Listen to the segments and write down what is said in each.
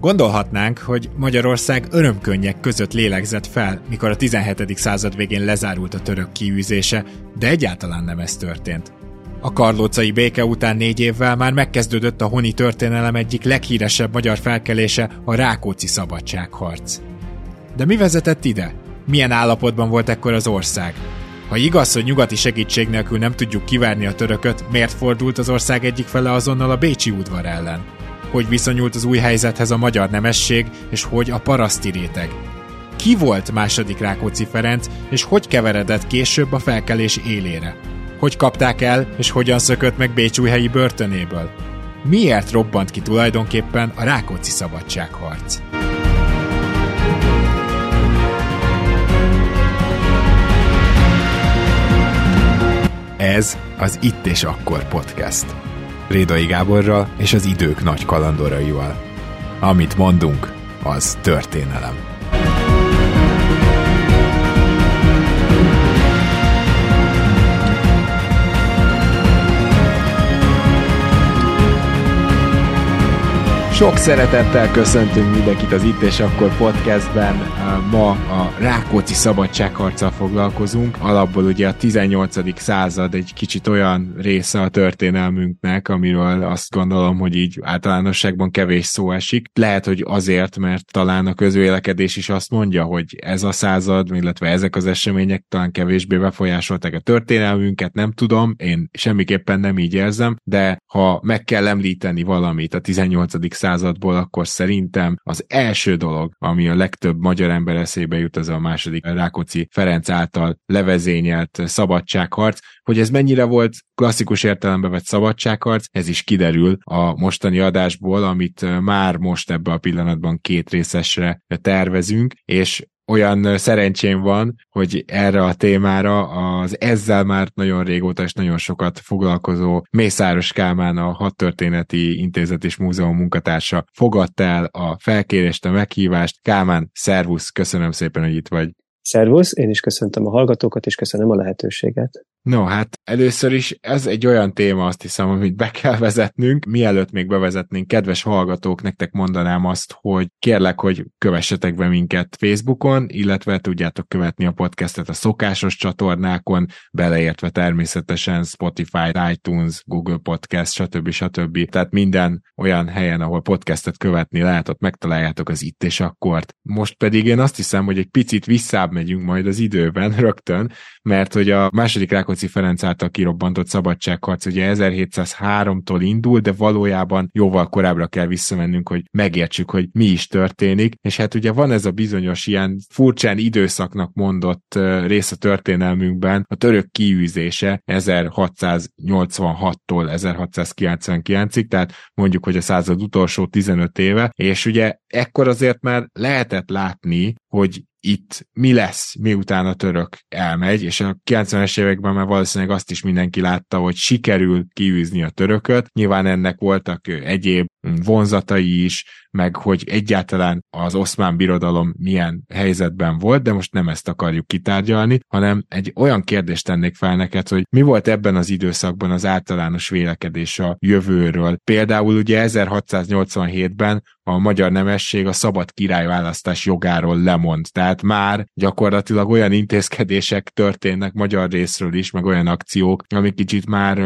Gondolhatnánk, hogy Magyarország örömkönnyek között lélegzett fel, mikor a 17. század végén lezárult a török kiűzése, de egyáltalán nem ez történt. A karlócai béke után négy évvel már megkezdődött a honi történelem egyik leghíresebb magyar felkelése, a Rákóczi szabadságharc. De mi vezetett ide? Milyen állapotban volt ekkor az ország? Ha igaz, hogy nyugati segítség nélkül nem tudjuk kivárni a törököt, miért fordult az ország egyik fele azonnal a Bécsi udvar ellen? Hogy viszonyult az új helyzethez a magyar nemesség, és hogy a paraszti réteg. Ki volt második Rákóczi Ferenc, és hogy keveredett később a felkelés élére? Hogy kapták el, és hogyan szökött meg Bécsújhelyi börtönéből? Miért robbant ki tulajdonképpen a Rákóczi szabadságharc? Ez az Itt és Akkor podcast. Rédai Gáborral és az idők nagy kalandoraival. Amit mondunk, az történelem. Sok szeretettel köszöntünk mindenkit az Itt és Akkor podcastben. Ma a Rákóczi szabadságharccal foglalkozunk. Alapból ugye a 18. század egy kicsit olyan része a történelmünknek, amiről azt gondolom, hogy így általánosságban kevés szó esik. Lehet, hogy azért, mert talán a közvélekedés is azt mondja, hogy ez a század, illetve ezek az események talán kevésbé befolyásolták a történelmünket, nem tudom, én semmiképpen nem így érzem, de ha meg kell említeni valamit a 18. század századból, akkor szerintem az első dolog, ami a legtöbb magyar ember eszébe jut, az a második Rákóczi Ferenc által levezényelt szabadságharc. Hogy ez mennyire volt klasszikus értelemben vett szabadságharc, ez is kiderül a mostani adásból, amit már most ebbe a pillanatban két részesre tervezünk, és olyan szerencsém van, hogy erre a témára az ezzel már nagyon régóta és nagyon sokat foglalkozó Mészáros Kálmán, a Hadtörténeti Intézet és Múzeum munkatársa fogadta el a felkérést, a meghívást. Kálmán, szervusz, köszönöm szépen, hogy itt vagy. Szervusz, én is köszöntöm a hallgatókat, és köszönöm a lehetőséget. No, hát először is ez egy olyan téma, azt hiszem, amit be kell vezetnünk. Mielőtt még bevezetnénk, kedves hallgatók, nektek mondanám azt, hogy kérlek, hogy kövessetek be minket Facebookon, illetve tudjátok követni a podcastet a szokásos csatornákon, beleértve természetesen Spotify, iTunes, Google Podcast, stb. stb. Tehát minden olyan helyen, ahol podcastet követni lehet, ott megtaláljátok az itt és akkort. Most pedig én azt hiszem, hogy egy picit visszább megyünk majd az időben rögtön, mert hogy a második Rákóczi Ferenc által kirobbantott szabadságharc ugye 1703-tól indul, de valójában jóval korábbra kell visszamennünk, hogy megértsük, hogy mi is történik, és hát ugye van ez a bizonyos ilyen furcsán időszaknak mondott rész a történelmünkben, a török kiűzése 1686-tól 1699-ig, tehát mondjuk, hogy a század utolsó 15 éve, és ugye ekkor azért már lehetett látni, hogy itt mi lesz, miután a török elmegy, és a 90-es években már valószínűleg azt is mindenki látta, hogy sikerül kiűzni a törököt. Nyilván ennek voltak egyéb vonzatai is, meg hogy egyáltalán az oszmán birodalom milyen helyzetben volt, de most nem ezt akarjuk kitárgyalni, hanem egy olyan kérdést tennék fel neked, hogy mi volt ebben az időszakban az általános vélekedés a jövőről. Például ugye 1687-ben a magyar nemesség a szabad királyválasztás jogáról lemond, tehát már gyakorlatilag olyan intézkedések történnek magyar részről is, meg olyan akciók, amik kicsit már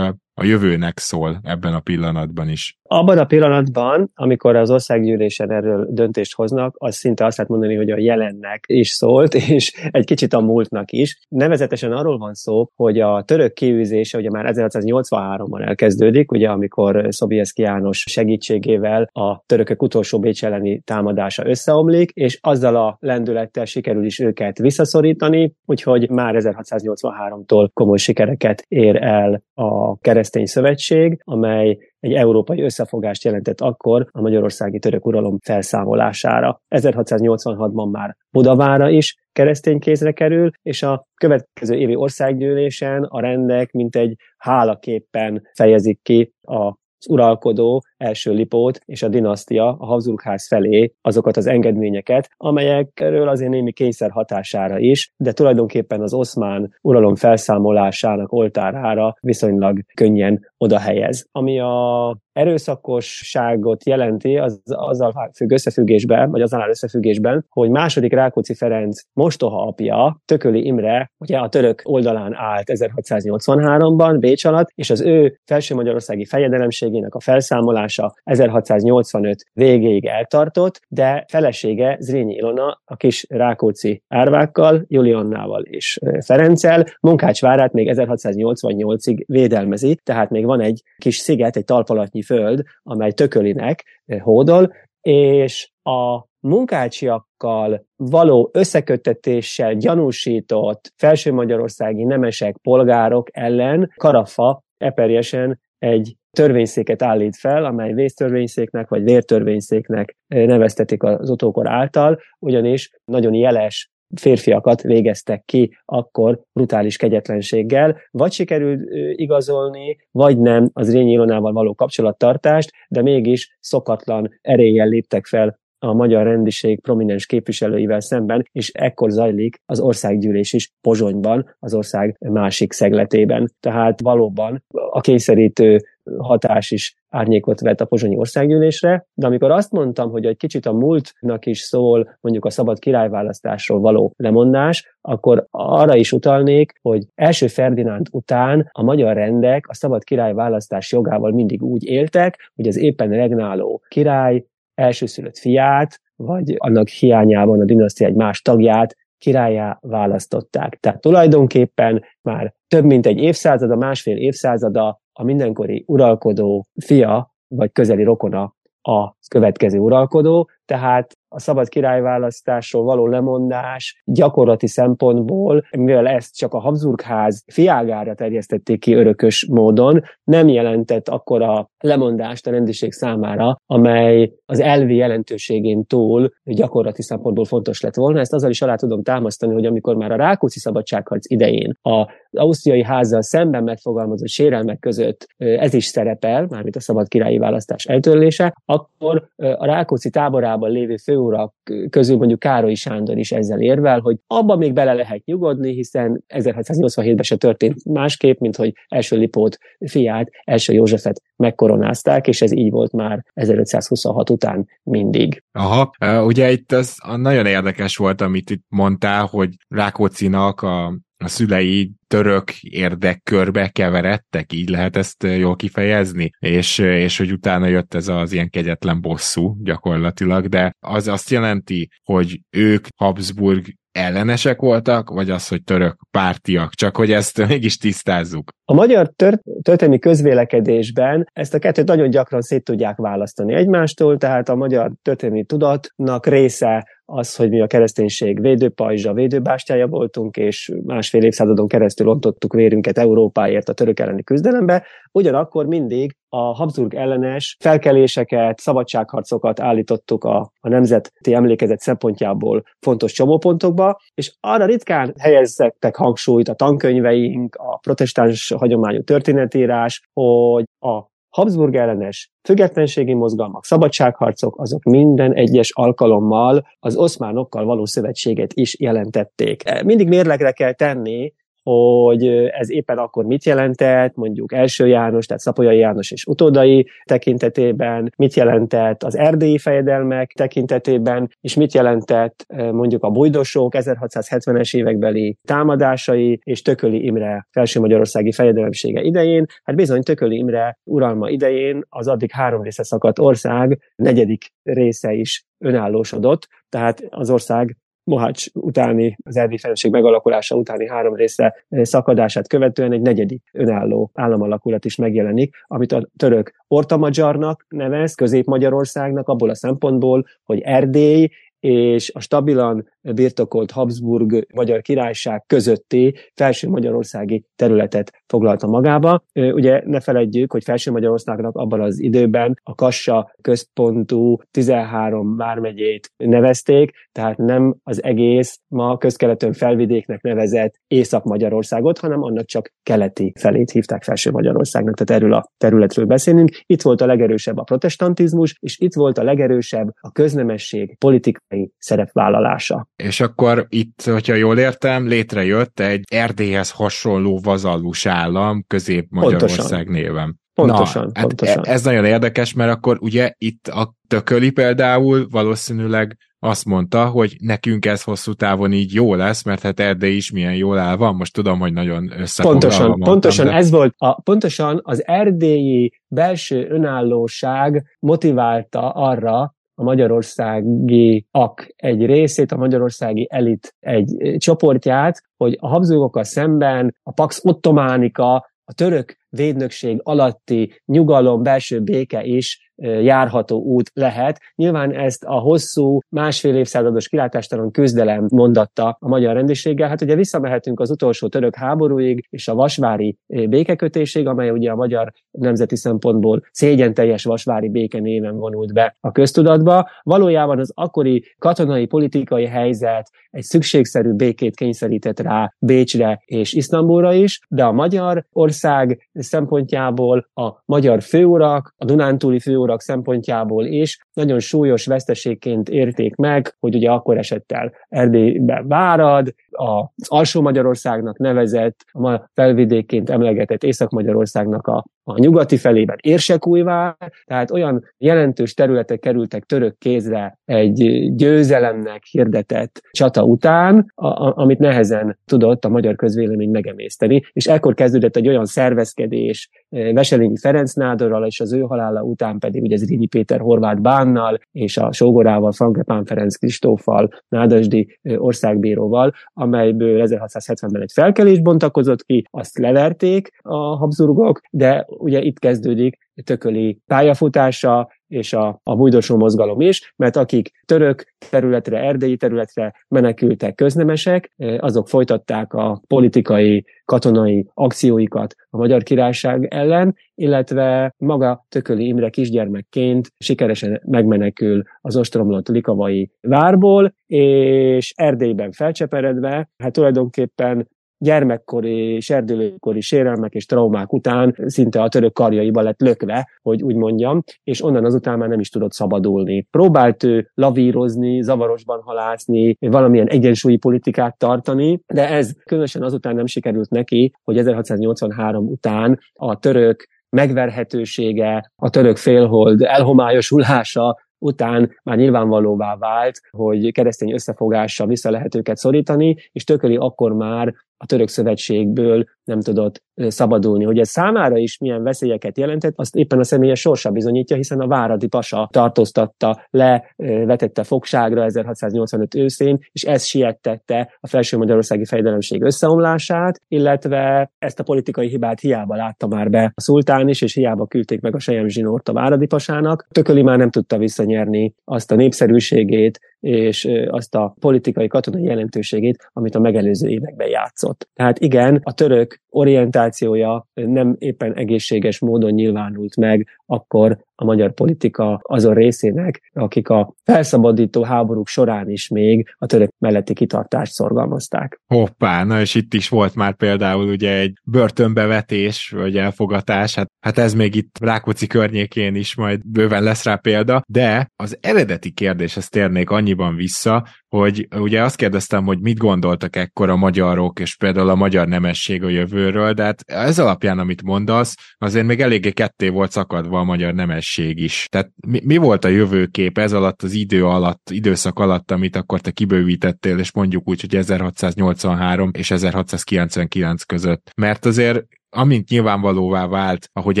a jövőnek szól ebben a pillanatban is. Abban a pillanatban, amikor az országgyűlésen erről döntést hoznak, az szinte azt lehet mondani, hogy a jelennek is szólt, és egy kicsit a múltnak is. Nevezetesen arról van szó, hogy a török kiűzése ugye már 1683-ban elkezdődik, ugye amikor Szobieszki János segítségével a törökök utolsó Bécs elleni támadása összeomlik, és azzal a lendülettel sikerül is őket visszaszorítani, úgyhogy már 1683-tól komoly sikereket ér el a keresztény szövetség, amely egy európai összefogást jelentett akkor a magyarországi török uralom felszámolására. 1686-ban már Budavára is keresztény kézre kerül, és a következő évi országgyűlésen a rendek mint egy hálaképpen fejezik ki a az uralkodó első Lipót és a dinasztia a Habsburgház felé azokat az engedményeket, amelyekről azért némi kényszer hatására is, de tulajdonképpen az oszmán uralom felszámolásának oltárára viszonylag könnyen oda helyez. Ami a erőszakosságot jelenti, az azzal függ összefüggésben, vagy azzal áll összefüggésben, hogy második Rákóczi Ferenc mostoha apja, Tököli Imre, ugye a török oldalán állt 1683-ban Bécs alatt, és az ő felső magyarországi fejedelemségének a felszámolása 1685 végéig eltartott, de felesége Zrínyi Ilona a kis Rákóczi árvákkal, Juliannával és Ferenccel Munkács várát még 1688-ig védelmezi, tehát még van egy kis sziget, egy talpalatnyi föld, amely tökölinek eh, hódol, és a munkácsiakkal való összeköttetéssel gyanúsított felső magyarországi nemesek, polgárok ellen Karafa eperjesen egy törvényszéket állít fel, amely vésztörvényszéknek vagy vértörvényszéknek eh, neveztetik az utókor által, ugyanis nagyon jeles férfiakat végeztek ki akkor brutális kegyetlenséggel, vagy sikerült igazolni, vagy nem az Rényi Ilonával való kapcsolattartást, de mégis szokatlan eréllyel léptek fel a magyar rendiség prominens képviselőivel szemben, és ekkor zajlik az országgyűlés is Pozsonyban, az ország másik szegletében. Tehát valóban a kényszerítő hatás is árnyékot vett a pozsonyi országgyűlésre, de amikor azt mondtam, hogy egy kicsit a múltnak is szól mondjuk a szabad királyválasztásról való lemondás, akkor arra is utalnék, hogy első Ferdinánd után a magyar rendek a szabad királyválasztás jogával mindig úgy éltek, hogy az éppen regnáló király elsőszülött fiát, vagy annak hiányában a dinasztia egy más tagját királyá választották. Tehát tulajdonképpen már több mint egy évszázada, másfél évszázada a mindenkori uralkodó fia, vagy közeli rokona a következő uralkodó, tehát a szabad királyválasztásról való lemondás gyakorlati szempontból, mivel ezt csak a Habsburgház fiágára terjesztették ki örökös módon, nem jelentett akkor a lemondást a rendiség számára, amely az elvi jelentőségén túl gyakorlati szempontból fontos lett volna. Ezt azzal is alá tudom támasztani, hogy amikor már a Rákóczi szabadságharc idején a ausztriai házzal szemben megfogalmazott sérelmek között ez is szerepel, mármint a szabad királyi választás eltörlése, akkor a Rákóczi táborában lévő főurak közül mondjuk Károly Sándor is ezzel érvel, hogy abban még bele lehet nyugodni, hiszen 1687-ben se történt másképp, mint hogy első Lipót fiát, első Józsefet megkoronázták, és ez így volt már 1526 után mindig. Aha, ugye itt az nagyon érdekes volt, amit itt mondtál, hogy Rákócinak a a szülei török érdekkörbe keveredtek, így lehet ezt jól kifejezni, és, és hogy utána jött ez az ilyen kegyetlen bosszú gyakorlatilag, de az azt jelenti, hogy ők Habsburg ellenesek voltak, vagy az, hogy török pártiak, csak hogy ezt mégis tisztázzuk. A magyar tört, történelmi közvélekedésben ezt a kettőt nagyon gyakran szét tudják választani egymástól, tehát a magyar történelmi tudatnak része az, hogy mi a kereszténység védőpajzsa, védőbástyája voltunk, és másfél évszázadon keresztül ontottuk vérünket Európáért a török elleni küzdelembe, ugyanakkor mindig a Habsburg ellenes felkeléseket, szabadságharcokat állítottuk a, a nemzeti emlékezet szempontjából fontos csomópontokba, és arra ritkán helyezzettek hangsúlyt a tankönyveink, a protestáns hagyományú történetírás, hogy a Habsburg ellenes függetlenségi mozgalmak, szabadságharcok, azok minden egyes alkalommal az oszmánokkal való szövetséget is jelentették. Mindig mérlegre kell tenni, hogy ez éppen akkor mit jelentett, mondjuk első János, tehát Szapolyai János és utódai tekintetében, mit jelentett az erdélyi fejedelmek tekintetében, és mit jelentett mondjuk a bujdosók 1670-es évekbeli támadásai, és Tököli Imre felső magyarországi fejedelemsége idején. Hát bizony Tököli Imre uralma idején az addig három része szakadt ország negyedik része is önállósodott, tehát az ország Mohács utáni, az erdély felelősség megalakulása utáni három része szakadását követően egy negyedik önálló államalakulat is megjelenik, amit a török Ortamagyarnak nevez, Közép-Magyarországnak abból a szempontból, hogy Erdély és a stabilan birtokolt Habsburg Magyar Királyság közötti felső magyarországi területet foglalta magába. Ugye ne feledjük, hogy felső Magyarországnak abban az időben a Kassa központú 13 vármegyét nevezték, tehát nem az egész ma közkeletön felvidéknek nevezett Észak-Magyarországot, hanem annak csak keleti felét hívták felső Magyarországnak, tehát erről a területről beszélünk. Itt volt a legerősebb a protestantizmus, és itt volt a legerősebb a köznemesség politikai szerepvállalása. És akkor itt, hogyha jól értem, létrejött egy Erdélyhez hasonló vazallus állam Közép-Magyarország néven. Pontosan, Na, hát pontosan. Ez nagyon érdekes, mert akkor ugye itt a tököli például valószínűleg azt mondta, hogy nekünk ez hosszú távon így jó lesz, mert hát Erdély is milyen jól áll van. Most tudom, hogy nagyon összefoglalva Pontosan, mondtam, pontosan de... ez volt, a, pontosan az erdélyi belső önállóság motiválta arra, a magyarországi ak egy részét, a magyarországi elit egy csoportját, hogy a Habsburgokkal szemben a Pax Ottománika, a török védnökség alatti nyugalom, belső béke is járható út lehet. Nyilván ezt a hosszú, másfél évszázados kilátástalan küzdelem mondatta a magyar rendiséggel. Hát ugye visszamehetünk az utolsó török háborúig és a vasvári békekötésig, amely ugye a magyar nemzeti szempontból szégyen teljes vasvári béke néven vonult be a köztudatba. Valójában az akkori katonai politikai helyzet egy szükségszerű békét kényszerített rá Bécsre és Isztambulra is, de a magyar ország szempontjából a magyar főurak, a Dunántúli főurak urak szempontjából is nagyon súlyos veszteségként érték meg, hogy ugye akkor esett el Erdélybe Várad, az alsó Magyarországnak nevezett, ma felvidékként emlegetett Észak-Magyarországnak a, a nyugati felében Érsekújvár, tehát olyan jelentős területek kerültek török kézre egy győzelemnek hirdetett csata után, a, a, amit nehezen tudott a magyar közvélemény megemészteni, és ekkor kezdődött egy olyan szervezkedés Veselényi Ferenc Nádorral, és az ő halála után pedig ugye Zrínyi Péter Horváth Bánnal, és a Sógorával, Frankepán Ferenc Kristóffal, Nádasdi országbíróval, amelyből 1670-ben egy felkelés bontakozott ki, azt leverték a Habsburgok, de ugye itt kezdődik tököli pályafutása, és a, a bújdosó mozgalom is, mert akik török területre, erdélyi területre menekültek köznemesek, azok folytatták a politikai, katonai akcióikat a Magyar Királyság ellen, illetve maga Tököli Imre kisgyermekként sikeresen megmenekül az ostromlott likavai várból, és Erdélyben felcseperedve, hát tulajdonképpen gyermekkori, serdülőkori sérelmek és traumák után szinte a török karjaiba lett lökve, hogy úgy mondjam, és onnan azután már nem is tudott szabadulni. Próbált ő lavírozni, zavarosban halászni, valamilyen egyensúlyi politikát tartani, de ez különösen azután nem sikerült neki, hogy 1683 után a török megverhetősége, a török félhold elhomályosulása után már nyilvánvalóvá vált, hogy keresztény összefogással vissza lehet őket szorítani, és Tököli akkor már a török szövetségből nem tudott szabadulni. Hogy ez számára is milyen veszélyeket jelentett, azt éppen a személyes sorsa bizonyítja, hiszen a Váradi Pasa tartóztatta le, vetette fogságra 1685 őszén, és ez siettette a felső magyarországi fejdelemség összeomlását, illetve ezt a politikai hibát hiába látta már be a szultán is, és hiába küldték meg a Sejem Zsinort a Váradi Pasának. Tököli már nem tudta visszanyerni azt a népszerűségét, és azt a politikai katonai jelentőségét, amit a megelőző években játszott. Tehát igen, a török orientációja nem éppen egészséges módon nyilvánult meg akkor a magyar politika azon részének, akik a felszabadító háborúk során is még a török melletti kitartást szorgalmazták. Hoppá, na és itt is volt már például ugye egy börtönbevetés, vagy elfogatás, hát, hát ez még itt Rákóczi környékén is majd bőven lesz rá példa, de az eredeti kérdéshez térnék annyiban vissza, hogy ugye azt kérdeztem, hogy mit gondoltak ekkor a magyarok, és például a magyar nemesség a jövőről, de hát ez alapján, amit mondasz, azért még eléggé ketté volt szakadva a magyar nemesség is. Tehát mi, mi volt a jövőkép ez alatt az idő alatt, időszak alatt, amit akkor te kibővítettél, és mondjuk úgy, hogy 1683 és 1699 között? Mert azért amint nyilvánvalóvá vált, ahogy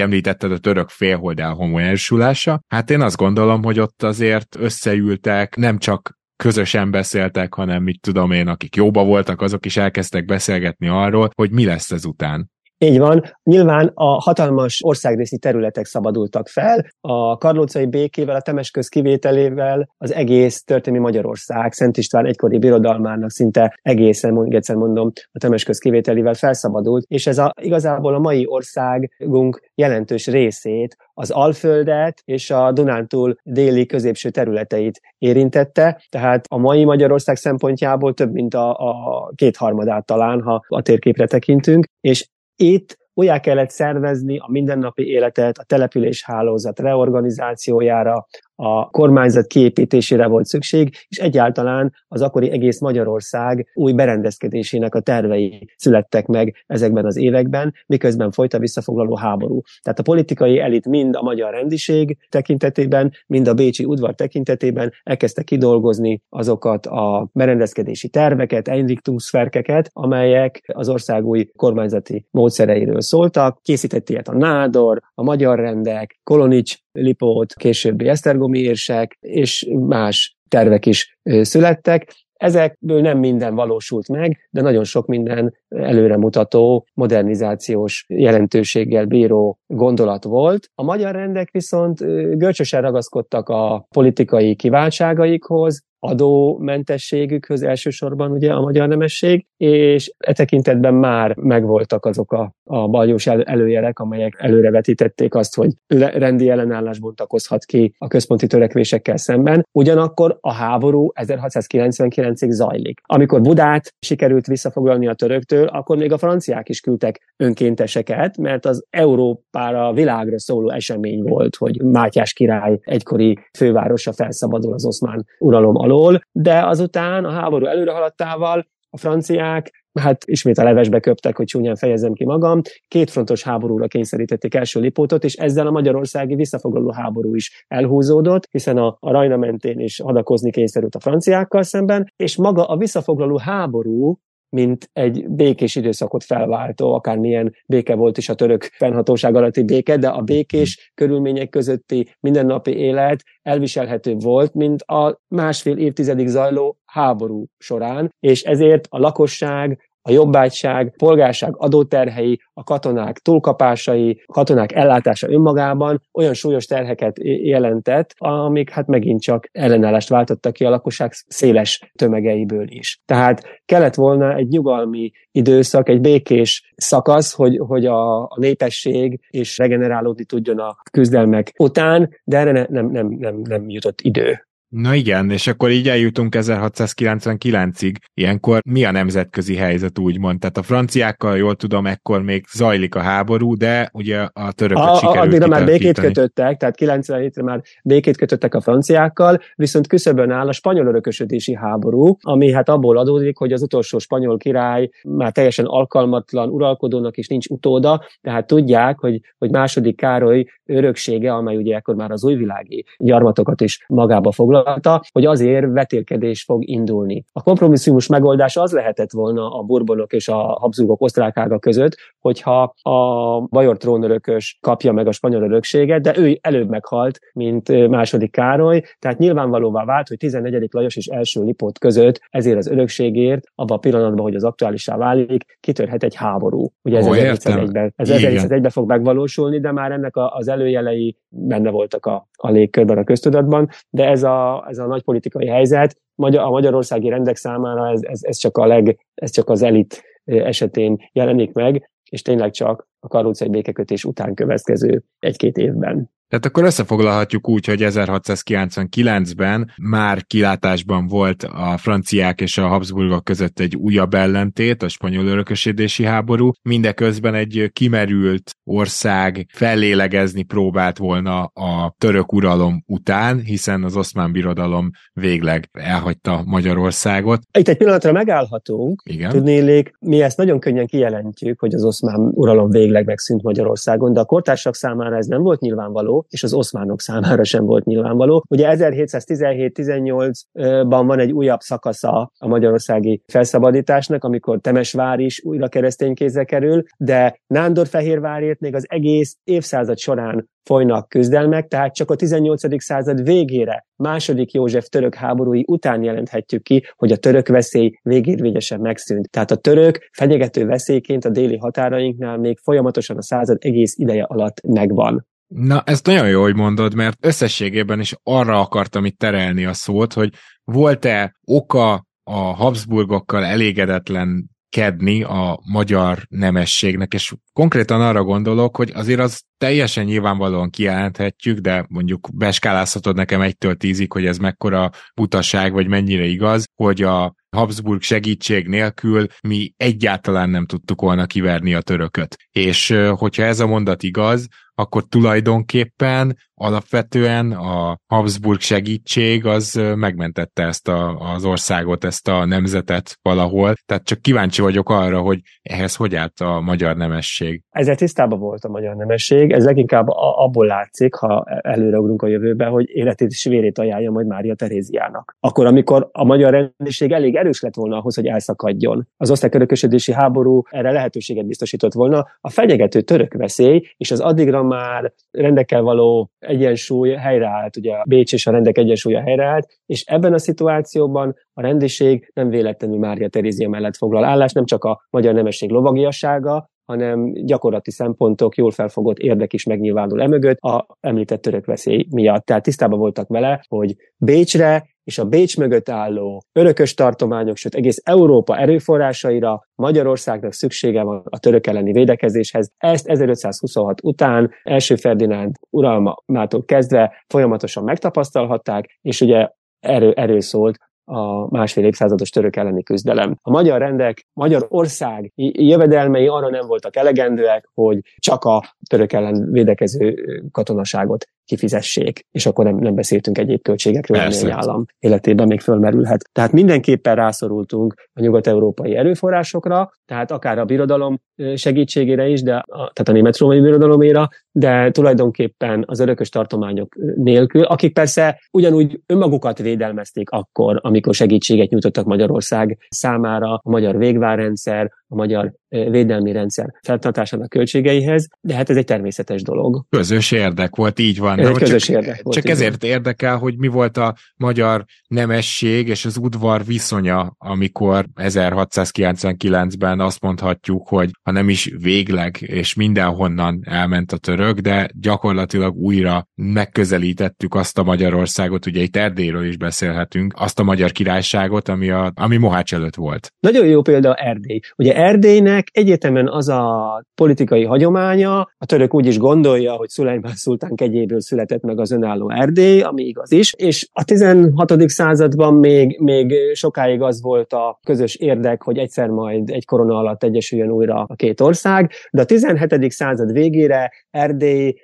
említetted, a török félhold elhomolyásulása, hát én azt gondolom, hogy ott azért összeültek nem csak közösen beszéltek, hanem mit tudom én, akik jóba voltak, azok is elkezdtek beszélgetni arról, hogy mi lesz ezután. Így van. Nyilván a hatalmas országrészi területek szabadultak fel. A karlócai békével, a Temesköz kivételével az egész történelmi Magyarország, Szent István egykori birodalmának szinte egészen, még egyszer mondom, a Temesköz kivételével felszabadult, és ez a, igazából a mai országunk jelentős részét, az Alföldet és a Dunántúl déli középső területeit érintette, tehát a mai Magyarország szempontjából több, mint a, a kétharmadát talán, ha a térképre tekintünk, és itt újjá kellett szervezni a mindennapi életet, a településhálózat reorganizációjára, a kormányzat kiépítésére volt szükség, és egyáltalán az akkori egész Magyarország új berendezkedésének a tervei születtek meg ezekben az években, miközben folyt a visszafoglaló háború. Tehát a politikai elit mind a magyar rendiség tekintetében, mind a bécsi udvar tekintetében elkezdte kidolgozni azokat a berendezkedési terveket, Einrichtungswerkeket, amelyek az ország új kormányzati módszereiről szóltak. Készített ilyet a Nádor, a Magyar Rendek, Kolonics Lipót, későbbi esztergomi érsek, és más tervek is születtek. Ezekből nem minden valósult meg, de nagyon sok minden előremutató, modernizációs jelentőséggel bíró gondolat volt. A magyar rendek viszont görcsösen ragaszkodtak a politikai kiváltságaikhoz, adómentességükhöz elsősorban ugye a magyar nemesség, és e tekintetben már megvoltak azok a, a baljós el, előjelek, amelyek előrevetítették azt, hogy rendi ellenállás bontakozhat ki a központi törekvésekkel szemben. Ugyanakkor a háború 1699-ig zajlik. Amikor Budát sikerült visszafoglalni a töröktől, akkor még a franciák is küldtek önkénteseket, mert az Európára, világra szóló esemény volt, hogy Mátyás király egykori fővárosa felszabadul az oszmán uralom alól, de azután a háború előrehaladtával a franciák hát ismét a levesbe köptek, hogy csúnyán fejezem ki magam. Kétfrontos háborúra kényszerítették első Lipótot, és ezzel a magyarországi visszafoglaló háború is elhúzódott, hiszen a, a Rajna mentén is hadakozni kényszerült a franciákkal szemben, és maga a visszafoglaló háború mint egy békés időszakot felváltó, akármilyen béke volt is a török fennhatóság alatti béke, de a békés körülmények közötti mindennapi élet elviselhető volt, mint a másfél évtizedig zajló háború során, és ezért a lakosság a jobbágyság, polgárság adóterhei, a katonák túlkapásai, a katonák ellátása önmagában olyan súlyos terheket jelentett, amik hát megint csak ellenállást váltottak ki a lakosság széles tömegeiből is. Tehát kellett volna egy nyugalmi időszak, egy békés szakasz, hogy, hogy a, a népesség is regenerálódni tudjon a küzdelmek után, de erre ne, nem, nem, nem, nem jutott idő. Na igen, és akkor így eljutunk 1699-ig. Ilyenkor mi a nemzetközi helyzet úgymond? Tehát a franciákkal, jól tudom, ekkor még zajlik a háború, de ugye a törököt a, sikerült Addigra már békét kötöttek, tehát 97-re már békét kötöttek a franciákkal, viszont küszöbön áll a spanyol örökösödési háború, ami hát abból adódik, hogy az utolsó spanyol király már teljesen alkalmatlan uralkodónak is nincs utóda, tehát tudják, hogy, hogy második Károly öröksége, amely ugye akkor már az újvilági gyarmatokat is magába foglal, foglalta, hogy azért vetélkedés fog indulni. A kompromisszumos megoldás az lehetett volna a burbonok és a Habsburgok osztrákága között, hogyha a bajor trónörökös kapja meg a spanyol örökséget, de ő előbb meghalt, mint második Károly, tehát nyilvánvalóvá vált, hogy 14. Lajos és első Lipót között ezért az örökségért, abban a pillanatban, hogy az aktuálisá válik, kitörhet egy háború. Ugye ez 1401-ben, ez 1401-ben fog megvalósulni, de már ennek az előjelei benne voltak a, a légkörben, a köztudatban, de ez a ez a nagy politikai helyzet. A magyarországi rendek számára ez, ez, ez, csak, a leg, ez csak az elit esetén jelenik meg, és tényleg csak a karócai békekötés után következő egy-két évben. Tehát akkor összefoglalhatjuk úgy, hogy 1699-ben már kilátásban volt a franciák és a Habsburgok között egy újabb ellentét, a spanyol örökösödési háború. Mindeközben egy kimerült ország fellélegezni próbált volna a török uralom után, hiszen az oszmán birodalom végleg elhagyta Magyarországot. Itt egy pillanatra megállhatunk. Igen. Tudnélék, mi ezt nagyon könnyen kijelentjük, hogy az oszmán uralom végleg megszűnt Magyarországon, de a kortársak számára ez nem volt nyilvánvaló, és az oszmánok számára sem volt nyilvánvaló. Ugye 1717-18-ban van egy újabb szakasza a magyarországi felszabadításnak, amikor Temesvár is újra keresztény kézre kerül, de Nándorfehérvárért még az egész évszázad során folynak küzdelmek, tehát csak a 18. század végére, második József török háborúi után jelenthetjük ki, hogy a török veszély végérvényesen megszűnt. Tehát a török fenyegető veszélyként a déli határainknál még folyamatosan a század egész ideje alatt megvan. Na, ez nagyon jó, hogy mondod, mert összességében is arra akartam itt terelni a szót, hogy volt-e oka a Habsburgokkal elégedetlen kedni a magyar nemességnek, és konkrétan arra gondolok, hogy azért az teljesen nyilvánvalóan kijelenthetjük, de mondjuk beskálázhatod nekem egytől tízig, hogy ez mekkora butaság, vagy mennyire igaz, hogy a Habsburg segítség nélkül mi egyáltalán nem tudtuk volna kiverni a törököt. És hogyha ez a mondat igaz, akkor tulajdonképpen alapvetően a Habsburg segítség az megmentette ezt a, az országot, ezt a nemzetet valahol. Tehát csak kíváncsi vagyok arra, hogy ehhez hogy állt a magyar nemesség. Ezzel tisztában volt a magyar nemesség. Ez leginkább abból látszik, ha előreugrunk a jövőbe, hogy életét és vérét ajánlja majd Mária Teréziának. Akkor, amikor a magyar rendőrség elég erős lett volna ahhoz, hogy elszakadjon. Az osztálykörökösödési háború erre lehetőséget biztosított volna. A fenyegető török veszély és az addigra már rendekkel való egyensúly helyreállt, ugye Bécs és a rendek egyensúlya helyreállt, és ebben a szituációban a rendiség nem véletlenül Mária Terézia mellett foglal állást, nem csak a magyar nemesség lovagiassága, hanem gyakorlati szempontok, jól felfogott érdek is megnyilvánul emögött a említett török veszély miatt. Tehát tisztában voltak vele, hogy Bécsre és a Bécs mögött álló örökös tartományok, sőt egész Európa erőforrásaira Magyarországnak szüksége van a török elleni védekezéshez. Ezt 1526 után első Ferdinánd uralmától kezdve folyamatosan megtapasztalhatták, és ugye erő, erő szólt a másfél évszázados török elleni küzdelem. A magyar rendek, magyar ország jövedelmei arra nem voltak elegendőek, hogy csak a török ellen védekező katonaságot kifizessék, és akkor nem, nem beszéltünk egyéb költségekről, ami egy állam életében még fölmerülhet. Tehát mindenképpen rászorultunk a nyugat-európai erőforrásokra, tehát akár a birodalom segítségére is, de a, tehát a német-római birodaloméra, de tulajdonképpen az örökös tartományok nélkül, akik persze ugyanúgy önmagukat védelmezték akkor, amikor segítséget nyújtottak Magyarország számára, a magyar végvárrendszer, a magyar védelmi rendszer feltartásának költségeihez, de hát ez egy természetes dolog. Közös érdek volt, így van. Ez egy közös csak, érdek volt. Csak ezért van. érdekel, hogy mi volt a magyar nemesség és az udvar viszonya, amikor 1699-ben azt mondhatjuk, hogy ha nem is végleg és mindenhonnan elment a török, de gyakorlatilag újra megközelítettük azt a Magyarországot, ugye itt Erdélyről is beszélhetünk, azt a magyar királyságot, ami, a, ami Mohács előtt volt. Nagyon jó példa Erdély. Ugye Erdélynek egyetemen az a politikai hagyománya, a török úgy is gondolja, hogy Szulajmán szultán kegyéből született meg az önálló Erdély, ami igaz is, és a 16. században még, még sokáig az volt a közös érdek, hogy egyszer majd egy korona alatt egyesüljön újra a két ország, de a 17. század végére Erdély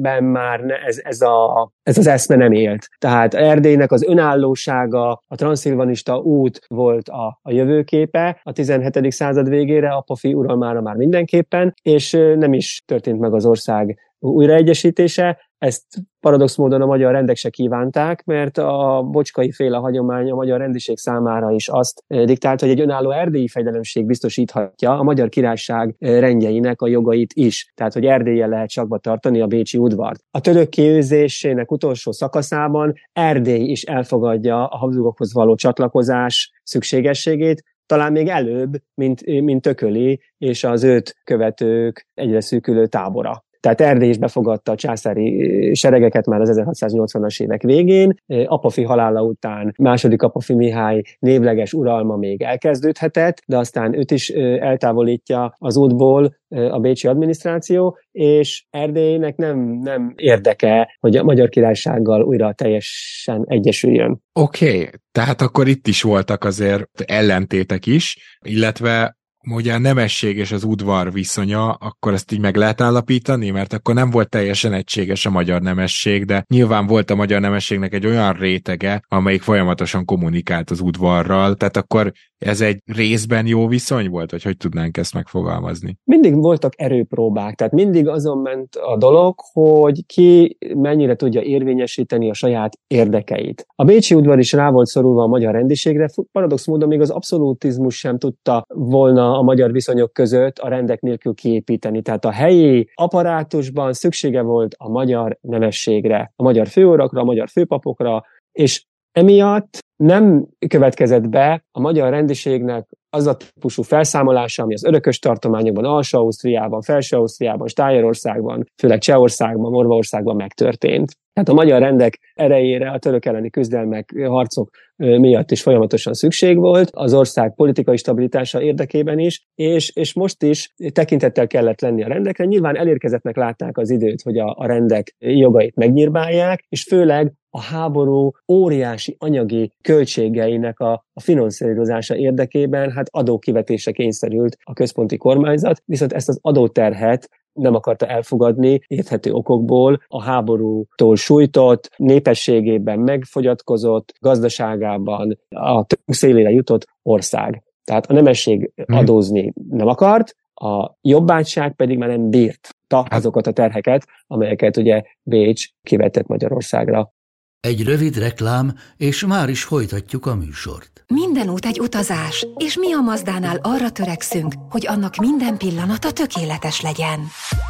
ben már ez, ez, a, ez az eszme nem élt. Tehát Erdélynek az önállósága, a transzilvanista út volt a, a jövőképe a 17. század végére, a Pofi uralmára már mindenképpen, és nem is történt meg az ország újraegyesítése, ezt paradox módon a magyar rendek se kívánták, mert a bocskai féle hagyomány a magyar rendiség számára is azt eh, diktált, hogy egy önálló erdélyi fejdelemség biztosíthatja a magyar királyság eh, rendjeinek a jogait is. Tehát, hogy Erdélyen lehet csakba tartani a bécsi udvart. A török kiőzésének utolsó szakaszában Erdély is elfogadja a Habsburgokhoz való csatlakozás szükségességét, talán még előbb, mint, mint Tököli és az őt követők egyre szűkülő tábora. Tehát Erdély is befogadta a császári seregeket már az 1680-as évek végén. Apafi halála után második Apafi Mihály névleges uralma még elkezdődhetett, de aztán őt is eltávolítja az útból a bécsi adminisztráció, és Erdélynek nem, nem érdeke, hogy a Magyar Királysággal újra teljesen egyesüljön. Oké, okay, tehát akkor itt is voltak azért ellentétek is, illetve ugye a nemesség és az udvar viszonya, akkor ezt így meg lehet állapítani, mert akkor nem volt teljesen egységes a magyar nemesség, de nyilván volt a magyar nemességnek egy olyan rétege, amelyik folyamatosan kommunikált az udvarral, tehát akkor ez egy részben jó viszony volt, vagy hogy tudnánk ezt megfogalmazni? Mindig voltak erőpróbák, tehát mindig azon ment a dolog, hogy ki mennyire tudja érvényesíteni a saját érdekeit. A Bécsi udvar is rá volt szorulva a magyar rendiségre, paradox módon még az abszolutizmus sem tudta volna a magyar viszonyok között a rendek nélkül kiépíteni. Tehát a helyi apparátusban szüksége volt a magyar nemességre, a magyar főurakra, a magyar főpapokra, és emiatt nem következett be a magyar rendiségnek az a típusú felszámolása, ami az örökös tartományokban, Alsó-Ausztriában, Felső-Ausztriában, Stájerországban, főleg Csehországban, Morvaországban megtörtént. Tehát a magyar rendek erejére a török elleni küzdelmek, harcok miatt is folyamatosan szükség volt, az ország politikai stabilitása érdekében is, és, és most is tekintettel kellett lenni a rendekre. Nyilván elérkezettnek látták az időt, hogy a, a rendek jogait megnyírbálják, és főleg a háború óriási anyagi költségeinek a, a finanszírozása érdekében hát adókivetése kényszerült a központi kormányzat, viszont ezt az adóterhet nem akarta elfogadni érthető okokból a háborútól sújtott, népességében megfogyatkozott, gazdaságában a szélére jutott ország. Tehát a nemesség hmm. adózni nem akart, a jobbátság pedig már nem bírt azokat a terheket, amelyeket ugye Bécs kivetett Magyarországra. Egy rövid reklám, és már is folytatjuk a műsort. Minden út egy utazás, és mi a Mazdánál arra törekszünk, hogy annak minden pillanata tökéletes legyen.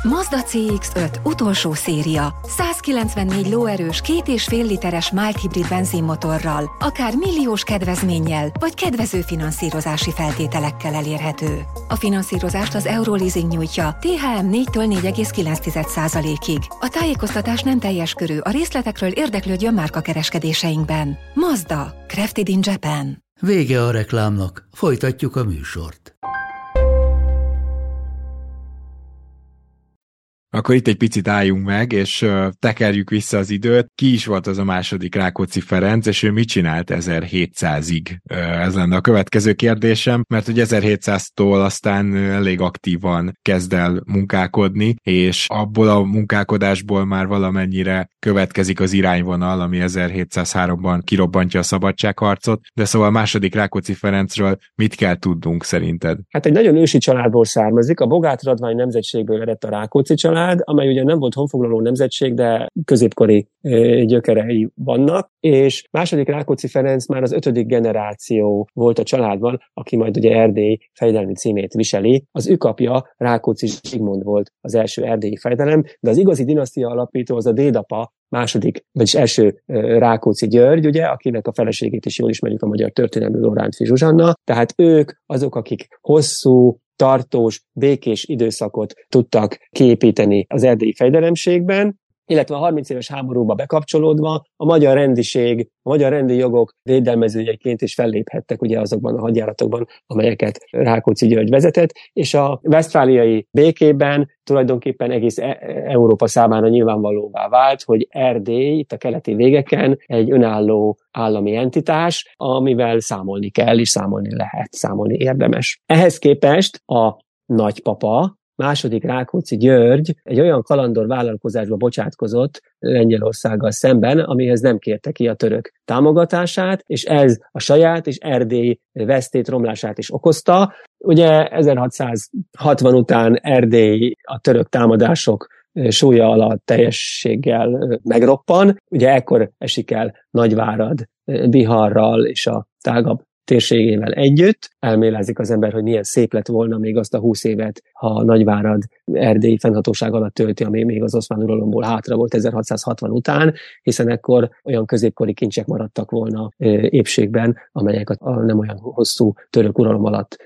Mazda CX-5 utolsó széria. 194 lóerős, két és fél literes mild hibrid benzinmotorral, akár milliós kedvezménnyel, vagy kedvező finanszírozási feltételekkel elérhető. A finanszírozást az Euroleasing nyújtja, THM 4-től 4,9%-ig. A tájékoztatás nem teljes körű, a részletekről érdeklődjön márka kereskedéseinkben. Mazda, Crafted in Japan. Vége a reklámnak, folytatjuk a műsort. Akkor itt egy picit álljunk meg, és tekerjük vissza az időt. Ki is volt az a második Rákóczi Ferenc, és ő mit csinált 1700-ig? Ez lenne a következő kérdésem, mert hogy 1700-tól aztán elég aktívan kezd el munkálkodni, és abból a munkálkodásból már valamennyire következik az irányvonal, ami 1703-ban kirobbantja a szabadságharcot, de szóval a második Rákóczi Ferencről mit kell tudnunk szerinted? Hát egy nagyon ősi családból származik, a Bogát Radvány nemzetségből eredt a Rákóczi család, család, amely ugye nem volt honfoglaló nemzetség, de középkori gyökerei vannak, és második Rákóczi Ferenc már az ötödik generáció volt a családban, aki majd ugye Erdély fejdelmi címét viseli. Az ő kapja Rákóczi Zsigmond volt az első erdélyi fejdelem, de az igazi dinasztia alapító az a dédapa, második, vagyis első Rákóczi György, ugye, akinek a feleségét is jól ismerjük a magyar történelmű Lorántfi Zsuzsanna. Tehát ők azok, akik hosszú, tartós, békés időszakot tudtak kiépíteni az erdélyi fejdelemségben, illetve a 30 éves háborúba bekapcsolódva a magyar rendiség, a magyar rendi jogok védelmezőjeként is felléphettek ugye azokban a hadjáratokban, amelyeket Rákóczi György vezetett, és a vesztfáliai békében tulajdonképpen egész e- Európa számára nyilvánvalóvá vált, hogy Erdély itt a keleti végeken egy önálló állami entitás, amivel számolni kell, és számolni lehet, számolni érdemes. Ehhez képest a nagypapa, második Rákóczi György egy olyan kalandor vállalkozásba bocsátkozott Lengyelországgal szemben, amihez nem kérte ki a török támogatását, és ez a saját és Erdély vesztét, romlását is okozta. Ugye 1660 után Erdély a török támadások súlya alatt teljességgel megroppan. Ugye ekkor esik el Nagyvárad Biharral és a tágabb térségével együtt. Elmélezik az ember, hogy milyen szép lett volna még azt a húsz évet, ha Nagyvárad erdélyi fennhatóság alatt tölti, ami még az oszmán uralomból hátra volt 1660 után, hiszen ekkor olyan középkori kincsek maradtak volna épségben, amelyek a nem olyan hosszú török uralom alatt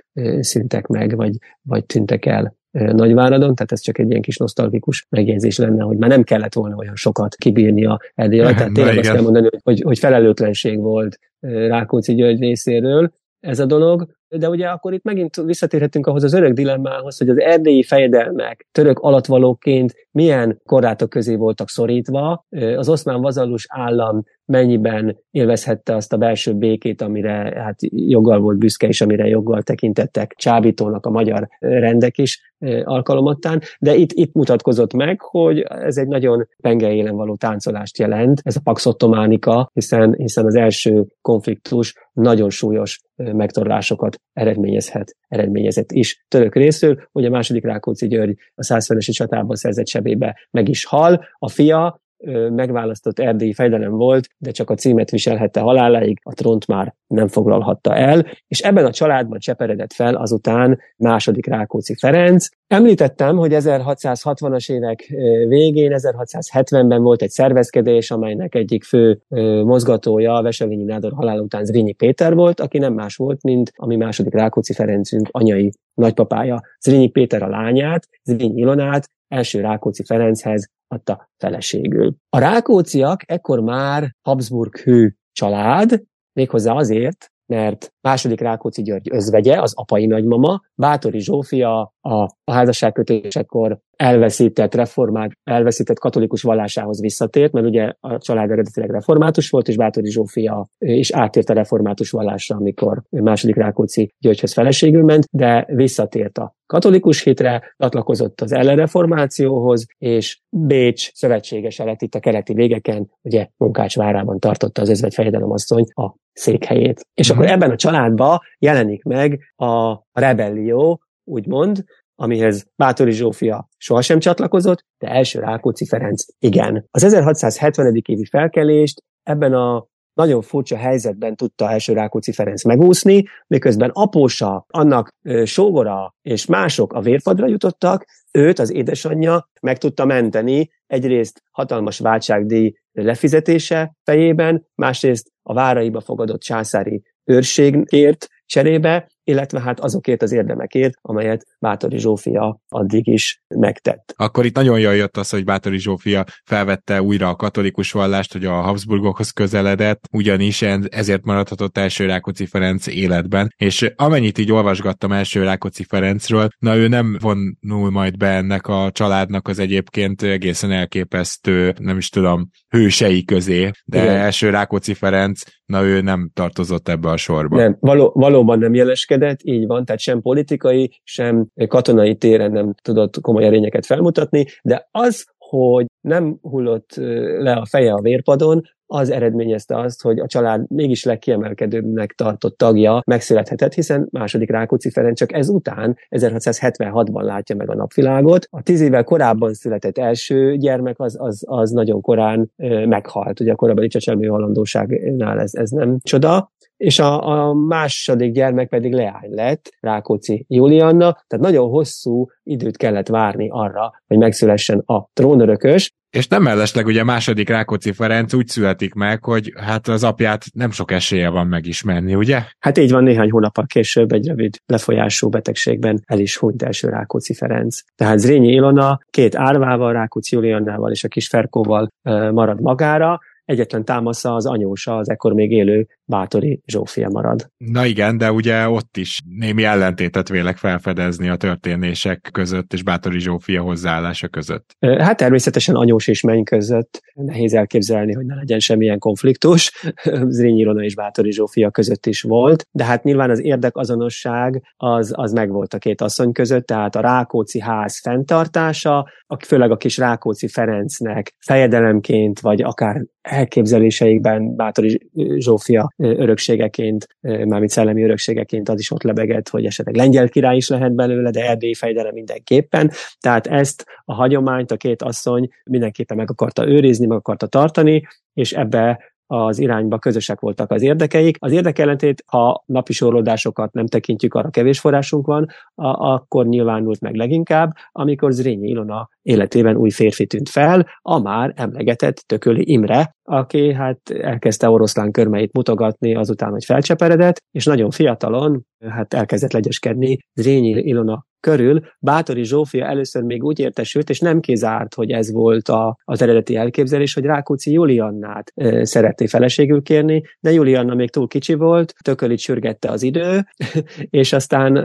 szüntek meg, vagy, vagy tűntek el. Nagyváradon, tehát ez csak egy ilyen kis nosztalgikus megjegyzés lenne, hogy már nem kellett volna olyan sokat kibírni a Erdély alatt. Tehát tényleg azt kell mondani, hogy, hogy felelőtlenség volt Rákóczi György részéről ez a dolog, de ugye akkor itt megint visszatérhetünk ahhoz az örök dilemmához, hogy az erdélyi fejedelmek török alatvalóként milyen korlátok közé voltak szorítva, az oszmán vazalus állam mennyiben élvezhette azt a belső békét, amire hát joggal volt büszke, és amire joggal tekintettek csábítónak a magyar rendek is alkalomattán, de itt, itt mutatkozott meg, hogy ez egy nagyon pengeélen való táncolást jelent, ez a Pax Ottománika, hiszen, hiszen az első konfliktus nagyon súlyos megtorlásokat eredményezhet, eredményezett is. Török részről, hogy a második Rákóczi György a 150-es csatában szerzett sebébe meg is hal, a fia megválasztott erdélyi fejdelem volt, de csak a címet viselhette haláláig, a trónt már nem foglalhatta el, és ebben a családban cseperedett fel azután második Rákóczi Ferenc. Említettem, hogy 1660-as évek végén, 1670-ben volt egy szervezkedés, amelynek egyik fő mozgatója Veselényi Nádor halál után Zrínyi Péter volt, aki nem más volt, mint a mi második Rákóczi Ferencünk anyai nagypapája. Zrínyi Péter a lányát, Zrínyi Ilonát első Rákóczi Ferenchez adta feleségül. A Rákóciak ekkor már Habsburg hő család, méghozzá azért, mert második Rákóczi György özvegye, az apai nagymama, Bátori Zsófia a, a házasságkötésekor elveszített reformát, elveszített katolikus vallásához visszatért, mert ugye a család eredetileg református volt, és Bátori Zsófia is átért a református vallásra, amikor második Rákóczi Györgyhöz feleségül ment, de visszatért a katolikus hitre, csatlakozott az ellenreformációhoz, és Bécs szövetségese lett itt a keleti végeken, ugye Munkács várában tartotta az özvegy fejedelemasszony a székhelyét. És uh-huh. akkor ebben a családban jelenik meg a rebellió, úgymond, amihez Bátori Zsófia sohasem csatlakozott, de első Rákóczi Ferenc igen. Az 1670. évi felkelést ebben a nagyon furcsa helyzetben tudta első Rákóczi Ferenc megúszni, miközben apósa, annak sógora és mások a vérpadra jutottak, őt az édesanyja meg tudta menteni egyrészt hatalmas váltságdíj lefizetése fejében, másrészt a váraiba fogadott császári őrségért cserébe, illetve hát azokért az érdemekért, amelyet Bátori Zsófia addig is megtett. Akkor itt nagyon jól jött az, hogy Bátori Zsófia felvette újra a katolikus vallást, hogy a Habsburgokhoz közeledett, ugyanis ezért maradhatott első Rákóczi Ferenc életben, és amennyit így olvasgattam első Rákóczi Ferencről, na ő nem vonul majd be ennek a családnak az egyébként egészen elképesztő, nem is tudom, hősei közé, de Igen. első Rákóczi Ferenc, na ő nem tartozott ebbe a sorba. Nem, való, valóban nem jeleskedett, növekedett, így van, tehát sem politikai, sem katonai téren nem tudott komoly erényeket felmutatni, de az, hogy nem hullott le a feje a vérpadon, az eredményezte azt, hogy a család mégis legkiemelkedőbbnek tartott tagja megszülethetett, hiszen második Rákóczi Ferenc csak ezután, 1676-ban látja meg a napvilágot. A tíz évvel korábban született első gyermek az, az, az nagyon korán meghalt. Ugye a korábbi csecsemő halandóságnál ez, ez nem csoda és a, a második gyermek pedig leány lett, Rákóczi Julianna, tehát nagyon hosszú időt kellett várni arra, hogy megszülessen a trónörökös, és nem mellesleg ugye második Rákóczi Ferenc úgy születik meg, hogy hát az apját nem sok esélye van megismerni, ugye? Hát így van, néhány hónappal később egy rövid lefolyású betegségben el is hunyt első Rákóczi Ferenc. Tehát Zrínyi Ilona két árvával, Rákóczi Juliannával és a kis Ferkóval marad magára, egyetlen támasza az anyósa, az ekkor még élő Bátori Zsófia marad. Na igen, de ugye ott is némi ellentétet vélek felfedezni a történések között és Bátori Zsófia hozzáállása között. Hát természetesen anyós és menny között nehéz elképzelni, hogy ne legyen semmilyen konfliktus. Zrínyi Ilona és Bátori Zsófia között is volt, de hát nyilván az érdekazonosság az, az megvolt a két asszony között, tehát a Rákóczi ház fenntartása, főleg a kis Rákóczi Ferencnek fejedelemként, vagy akár elképzeléseikben Bátori Zsófia örökségeként, mármint szellemi örökségeként az is ott lebegett, hogy esetleg lengyel király is lehet belőle, de erdélyi fejdelem mindenképpen. Tehát ezt a hagyományt a két asszony mindenképpen meg akarta őrizni, meg akarta tartani, és ebbe az irányba közösek voltak az érdekeik. Az érdekellentét, ha napi sorolódásokat nem tekintjük, arra kevés forrásunk van, a, akkor nyilvánult meg leginkább, amikor Zrínyi Ilona életében új férfi tűnt fel, a már emlegetett Tököli Imre, aki hát elkezdte oroszlán körmeit mutogatni azután, hogy felcseperedett, és nagyon fiatalon, hát elkezdett legyeskedni Zrínyi Ilona körül. Bátori Zsófia először még úgy értesült, és nem kizárt, hogy ez volt a, az eredeti elképzelés, hogy Rákóczi Juliannát e, szeretné feleségül kérni, de Julianna még túl kicsi volt, tökölit sürgette az idő, és aztán e,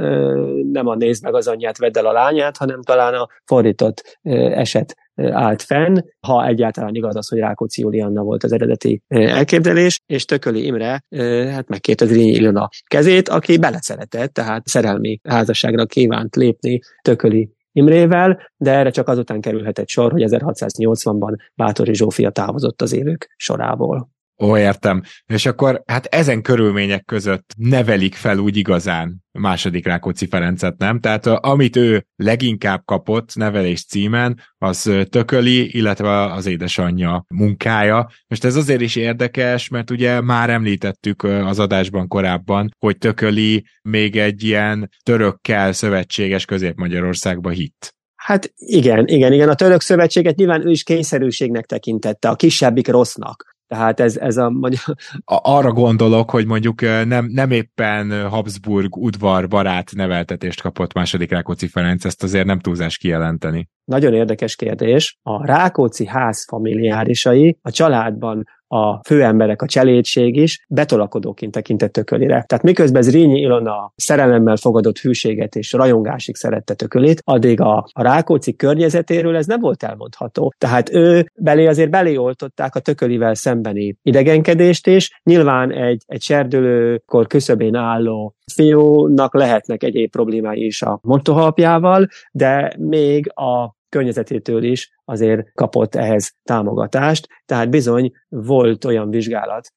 nem a nézd meg az anyját, vedd el a lányát, hanem talán a fordított e, eset állt fenn, ha egyáltalán igaz az, hogy Rákóczi Julianna volt az eredeti elképzelés, és Tököli Imre hát megkérte Zrínyi Ilona kezét, aki beleszeretett, tehát szerelmi házasságra kívánt lépni Tököli Imrével, de erre csak azután kerülhetett sor, hogy 1680-ban Bátori Zsófia távozott az élők sorából. Ó, értem. És akkor hát ezen körülmények között nevelik fel úgy igazán második Rákóczi Ferencet, nem? Tehát amit ő leginkább kapott nevelés címen, az Tököli, illetve az édesanyja munkája. Most ez azért is érdekes, mert ugye már említettük az adásban korábban, hogy Tököli még egy ilyen törökkel szövetséges Közép-Magyarországba hitt. Hát igen, igen, igen. A török szövetséget nyilván ő is kényszerűségnek tekintette, a kisebbik rossznak. Tehát ez, ez a magyar... Arra gondolok, hogy mondjuk nem, nem éppen Habsburg udvar barát neveltetést kapott második Rákóczi Ferenc, ezt azért nem túlzás kijelenteni. Nagyon érdekes kérdés. A Rákóczi ház familiárisai a családban a főemberek, a cselédség is betolakodóként tekintett tökölire. Tehát miközben Zrínyi Ilona szerelemmel fogadott hűséget és rajongásig szerette tökölét, addig a, a Rákóczi környezetéről ez nem volt elmondható. Tehát ő belé azért beléoltották a tökölivel szembeni idegenkedést is. Nyilván egy, egy serdülőkor küszöbén álló fiúnak lehetnek egyéb problémái is a mostohalpjával, de még a környezetétől is azért kapott ehhez támogatást, tehát bizony volt olyan vizsgálat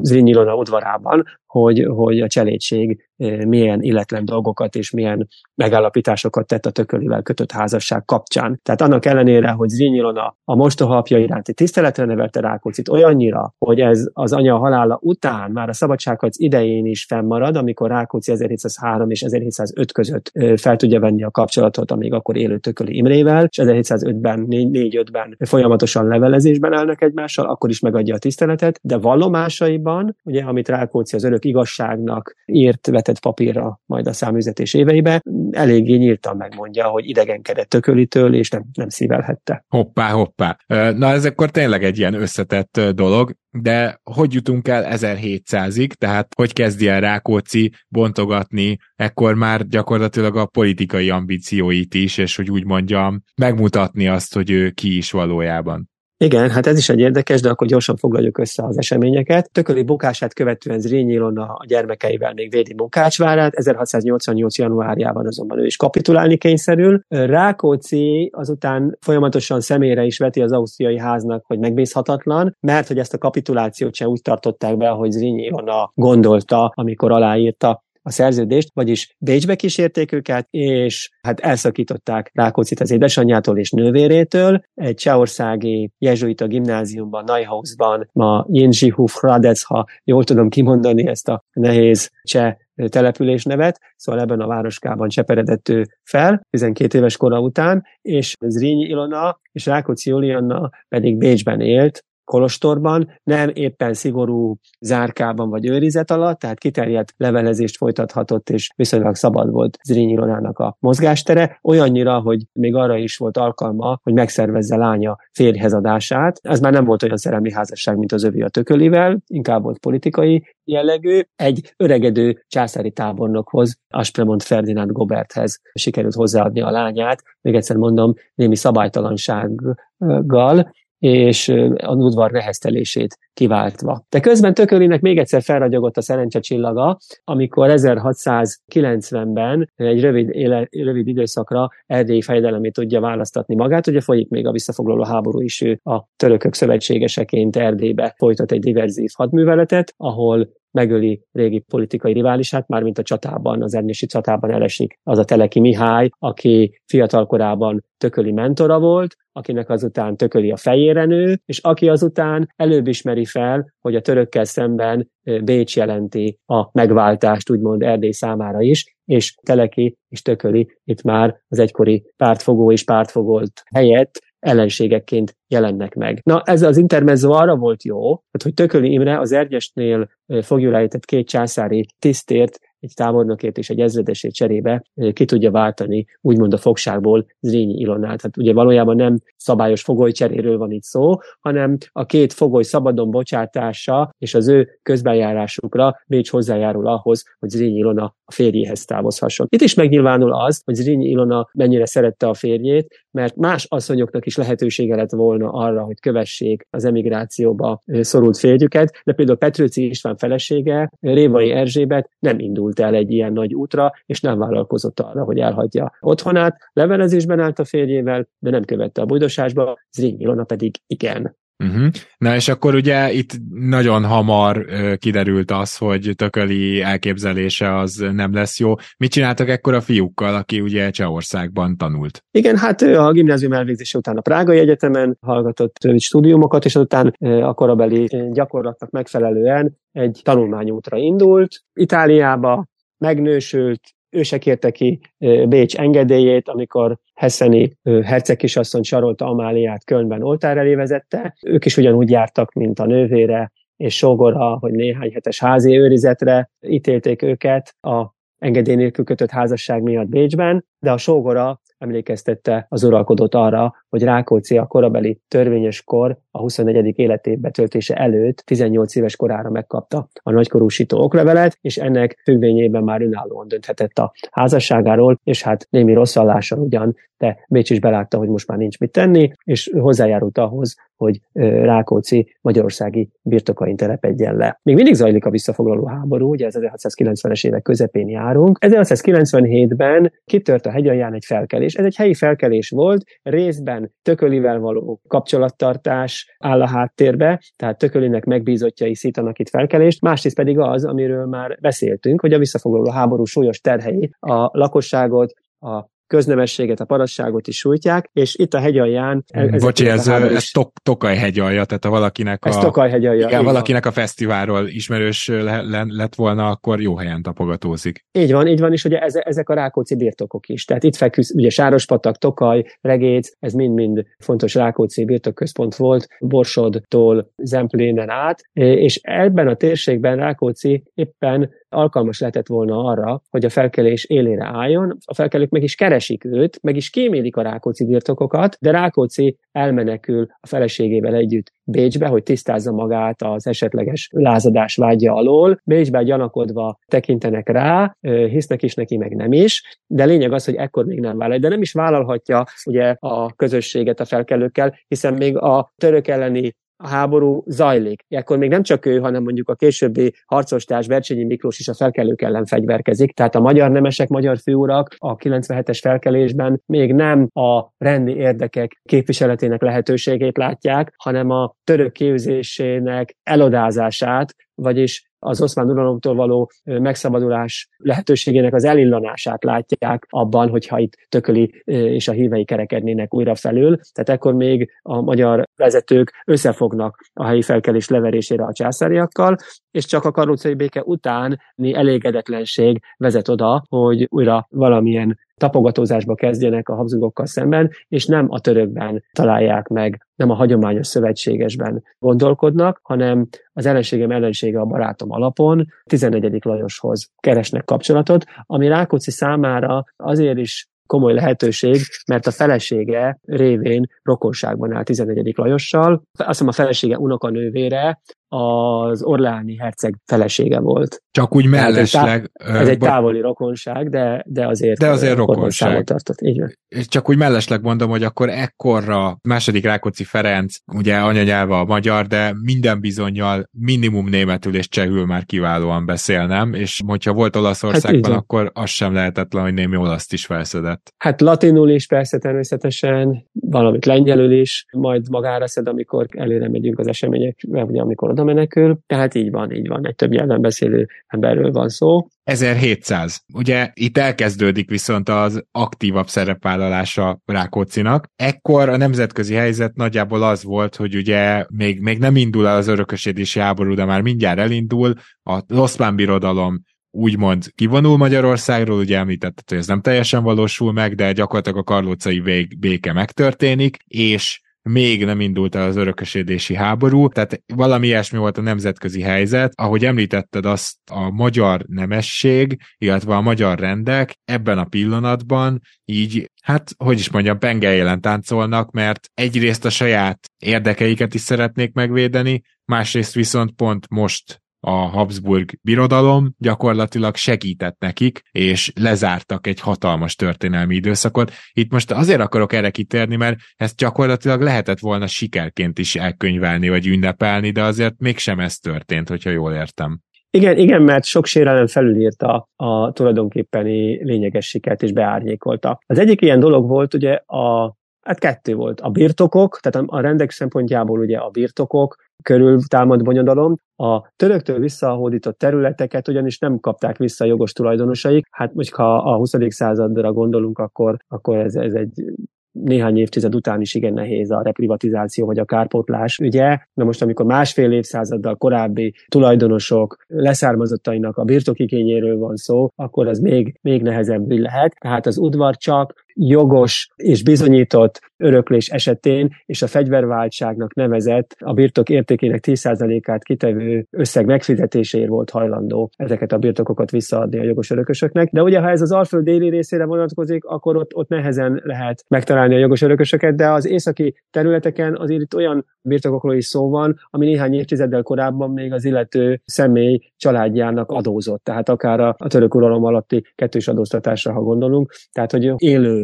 Zrínyi Ilona udvarában, hogy, hogy a cselédség milyen illetlen dolgokat és milyen megállapításokat tett a tökölivel kötött házasság kapcsán. Tehát annak ellenére, hogy Zrínyi Ilona a mostohapja iránti tiszteletre nevelte Rákóczit olyannyira, hogy ez az anya halála után, már a szabadságharc idején is fennmarad, amikor Rákóczi 1703 és 1705 között fel tudja venni a kapcsolatot a még akkor élő tököli Imrével, és 1705-ben 4-5-ben folyamatosan levelezésben állnak egymással, akkor is megadja a tiszteletet, de vallomásaiban, ugye, amit Rákóczi az örök igazságnak írt, vetett papírra majd a száműzetés éveibe, eléggé nyíltan megmondja, hogy idegenkedett tökölitől, és nem, nem szívelhette. Hoppá, hoppá. Na ez akkor tényleg egy ilyen összetett dolog, de hogy jutunk el 1700-ig, tehát hogy kezdi el Rákóczi bontogatni ekkor már gyakorlatilag a politikai ambícióit is, és hogy úgy mondjam, megmutatni azt, hogy ő ki is valójában. Igen, hát ez is egy érdekes, de akkor gyorsan foglaljuk össze az eseményeket. Tököli bukását követően Zrínyi Ilona a gyermekeivel még védi Munkácsvárát, 1688. januárjában azonban ő is kapitulálni kényszerül. Rákóczi azután folyamatosan személyre is veti az ausztriai háznak, hogy megbízhatatlan, mert hogy ezt a kapitulációt sem úgy tartották be, hogy Zrínyi Ilona gondolta, amikor aláírta a szerződést, vagyis Bécsbe kísérték őket, és hát elszakították Rákóczit az édesanyjától és nővérétől. Egy csehországi jezsuita gimnáziumban, Neuhausban, ma Jinzsihuf Hradec, ha jól tudom kimondani ezt a nehéz cseh település nevet, szóval ebben a városkában cseperedett ő fel, 12 éves kora után, és Zrínyi Ilona és Rákóczi Julianna pedig Bécsben élt, kolostorban, nem éppen szigorú zárkában vagy őrizet alatt, tehát kiterjedt levelezést folytathatott, és viszonylag szabad volt Zrínyi Ronának a mozgástere, olyannyira, hogy még arra is volt alkalma, hogy megszervezze lánya férjhez adását. Ez már nem volt olyan szerelmi házasság, mint az övé a tökölivel, inkább volt politikai jellegű. Egy öregedő császári tábornokhoz, Aspremont Ferdinánd Goberthez sikerült hozzáadni a lányát, még egyszer mondom, némi szabálytalansággal, és a udvar neheztelését kiváltva. De közben Tökölinek még egyszer felragyogott a szerencse csillaga, amikor 1690-ben egy rövid, éle, rövid időszakra erdélyi fejedelemét tudja választatni magát. Ugye folyik még a visszafoglaló háború is, ő a törökök szövetségeseként Erdélybe folytat egy diverzív hadműveletet, ahol megöli régi politikai riválisát, mármint a csatában, az Ernesi csatában elesik az a Teleki Mihály, aki fiatalkorában tököli mentora volt, akinek azután tököli a fejére nő, és aki azután előbb ismeri fel, hogy a törökkel szemben Bécs jelenti a megváltást, úgymond Erdély számára is, és Teleki és tököli itt már az egykori pártfogó és pártfogolt helyett ellenségekként jelennek meg. Na, ez az intermezzo arra volt jó, hogy Tököli Imre az Ergyesnél fogjulejtett két császári tisztért egy tábornokért és egy ezredesért cserébe ki tudja váltani úgymond a fogságból Zrínyi Ilonát. Hát ugye valójában nem szabályos fogolycseréről van itt szó, hanem a két fogoly szabadon bocsátása és az ő közbenjárásukra Bécs hozzájárul ahhoz, hogy Zrínyi Ilona a férjéhez távozhasson. Itt is megnyilvánul az, hogy Zrínyi Ilona mennyire szerette a férjét, mert más asszonyoknak is lehetősége lett volna arra, hogy kövessék az emigrációba szorult férjüket, de például Petrőci István felesége, Révai Erzsébet nem indult el egy ilyen nagy útra, és nem vállalkozott arra, hogy elhagyja otthonát. Levelezésben állt a férjével, de nem követte a bujdosásba, Zrínyi Ilona pedig igen. Uh-huh. Na és akkor ugye itt nagyon hamar uh, kiderült az, hogy Tököli elképzelése az nem lesz jó. Mit csináltak ekkor a fiúkkal, aki ugye Csehországban tanult? Igen, hát ő a gimnázium elvégzése után a Prágai Egyetemen hallgatott stúdiumokat, és azután a korabeli gyakorlatnak megfelelően egy tanulmányútra indult. Itáliába megnősült, ő se kérte ki Bécs engedélyét, amikor Hesseni hercegkisasszony sarolta Amáliát Kölnben oltár elé vezette. Ők is ugyanúgy jártak, mint a nővére és sógora, hogy néhány hetes házi őrizetre ítélték őket a engedély nélkül kötött házasság miatt Bécsben, de a sógora emlékeztette az uralkodót arra, hogy Rákóczi a korabeli törvényes kor a 24. életév betöltése előtt 18 éves korára megkapta a nagykorúsító oklevelet, és ennek függvényében már önállóan dönthetett a házasságáról, és hát némi rosszallással ugyan, de Bécs is belátta, hogy most már nincs mit tenni, és hozzájárult ahhoz, hogy Rákóczi magyarországi birtokain telepedjen le. Még mindig zajlik a visszafoglaló háború, ugye ez 1690-es évek közepén járunk. 1697-ben kitört a hegyalján egy felkelés. Ez egy helyi felkelés volt, részben Tökölivel való kapcsolattartás áll a háttérbe, tehát Tökölinek megbízottjai szítanak itt felkelést, másrészt pedig az, amiről már beszéltünk, hogy a visszafoglaló háború súlyos terhei a lakosságot, a köznemességet, a parasságot is sújtják, és itt a hegyalján... Bocsi, ez, ez tok, Tokaj hegyalja, tehát ha valakinek a, ez Tokaj hegyalja, igen, valakinek a fesztiválról ismerős le, le, lett volna, akkor jó helyen tapogatózik. Így van, így van, és ugye ezek a Rákóczi birtokok is. Tehát itt feküsz, ugye Sárospatak, Tokaj, Regéc, ez mind-mind fontos Rákóczi birtokközpont volt, Borsodtól Zemplénen át, és ebben a térségben Rákóczi éppen alkalmas lehetett volna arra, hogy a felkelés élére álljon. A felkelők meg is keresik őt, meg is kémélik a Rákóczi birtokokat, de Rákóczi elmenekül a feleségével együtt Bécsbe, hogy tisztázza magát az esetleges lázadás vágya alól. Bécsbe gyanakodva tekintenek rá, hisznek is neki, meg nem is, de lényeg az, hogy ekkor még nem vállal. De nem is vállalhatja ugye a közösséget a felkelőkkel, hiszen még a török elleni a háború zajlik. Ekkor még nem csak ő, hanem mondjuk a későbbi harcostárs Bercsényi Miklós is a felkelők ellen fegyverkezik. Tehát a magyar nemesek, magyar főurak a 97-es felkelésben még nem a rendi érdekek képviseletének lehetőségét látják, hanem a török képzésének elodázását, vagyis az oszmán uralomtól való megszabadulás lehetőségének az elillanását látják abban, hogyha itt tököli és a hívei kerekednének újra felül. Tehát ekkor még a magyar vezetők összefognak a helyi felkelés leverésére a császáriakkal, és csak a karlócai béke utáni elégedetlenség vezet oda, hogy újra valamilyen tapogatózásba kezdjenek a Habsburgokkal szemben, és nem a törökben találják meg, nem a hagyományos szövetségesben gondolkodnak, hanem az ellenségem ellensége a barátom alapon 14. Lajoshoz keresnek kapcsolatot, ami Rákóczi számára azért is komoly lehetőség, mert a felesége révén rokonságban áll 14. Lajossal. Azt hiszem a felesége unokanővére az Orleáni herceg felesége volt. Csak úgy mellesleg... Ez egy, ez egy távoli rokonság, de, de azért, de azért rokonság. tartott. Így van. És csak úgy mellesleg mondom, hogy akkor ekkorra második Rákóczi Ferenc, ugye anyanyelve a magyar, de minden bizonyal minimum németül és csehül már kiválóan beszél, nem? És hogyha volt Olaszországban, hát akkor az sem lehetetlen, hogy némi olaszt is felszedett. Hát latinul is persze természetesen, valamit lengyelül is, majd magára szed, amikor előre megyünk az események, vagy amikor oda menekül. Tehát így van, így van, egy több nyelven beszélő emberről van szó. 1700. Ugye itt elkezdődik viszont az aktívabb szerepvállalása Rákócinak. Ekkor a nemzetközi helyzet nagyjából az volt, hogy ugye még, még nem indul el az örökösödési háború, de már mindjárt elindul. A oszmán birodalom úgymond kivonul Magyarországról, ugye említetted, hogy ez nem teljesen valósul meg, de gyakorlatilag a karlócai béke megtörténik, és még nem indult el az örökösödési háború, tehát valami ilyesmi volt a nemzetközi helyzet. Ahogy említetted azt, a magyar nemesség, illetve a magyar rendek ebben a pillanatban így, hát, hogy is mondjam, pengeljélen táncolnak, mert egyrészt a saját érdekeiket is szeretnék megvédeni, másrészt viszont pont most a Habsburg birodalom gyakorlatilag segített nekik, és lezártak egy hatalmas történelmi időszakot. Itt most azért akarok erre kitérni, mert ezt gyakorlatilag lehetett volna sikerként is elkönyvelni, vagy ünnepelni, de azért mégsem ez történt, hogyha jól értem. Igen, igen, mert sok sérelem felülírta a tulajdonképpeni lényeges sikert és beárnyékolta. Az egyik ilyen dolog volt ugye a Hát kettő volt. A birtokok, tehát a rendek szempontjából ugye a birtokok, körül támad bonyodalom. A töröktől visszahódított területeket ugyanis nem kapták vissza a jogos tulajdonosaik. Hát most ha a 20. századra gondolunk, akkor, akkor ez, ez egy néhány évtized után is igen nehéz a reprivatizáció vagy a kárpótlás ügye. Na most, amikor másfél évszázaddal korábbi tulajdonosok leszármazottainak a birtokigényéről van szó, akkor az még, még nehezebb lehet. Tehát az udvar csak jogos és bizonyított öröklés esetén és a fegyverváltságnak nevezett a birtok értékének 10%-át kitevő összeg megfizetéséért volt hajlandó ezeket a birtokokat visszaadni a jogos örökösöknek. De ugye, ha ez az Alföld déli részére vonatkozik, akkor ott, ott nehezen lehet megtalálni a jogos örökösöket, de az északi területeken azért itt olyan birtokokról is szó van, ami néhány évtizeddel korábban még az illető személy családjának adózott. Tehát akár a, a török uralom alatti kettős adóztatásra, ha gondolunk. Tehát, hogy élő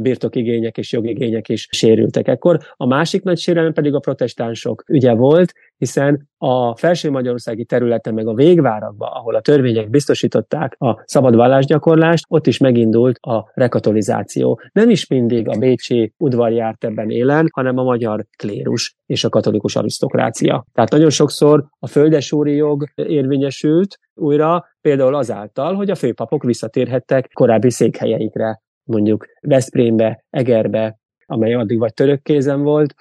birtokigények és jogigények is sérültek ekkor. A másik nagy sérelem pedig a protestánsok ügye volt, hiszen a felső magyarországi területen, meg a végvárakban, ahol a törvények biztosították a szabad vallásgyakorlást, ott is megindult a rekatolizáció. Nem is mindig a bécsi udvar járt ebben élen, hanem a magyar klérus és a katolikus arisztokrácia. Tehát nagyon sokszor a földesúri jog érvényesült újra, például azáltal, hogy a főpapok visszatérhettek korábbi székhelyeikre mondjuk Veszprémbe, Egerbe, amely addig vagy török kézen volt,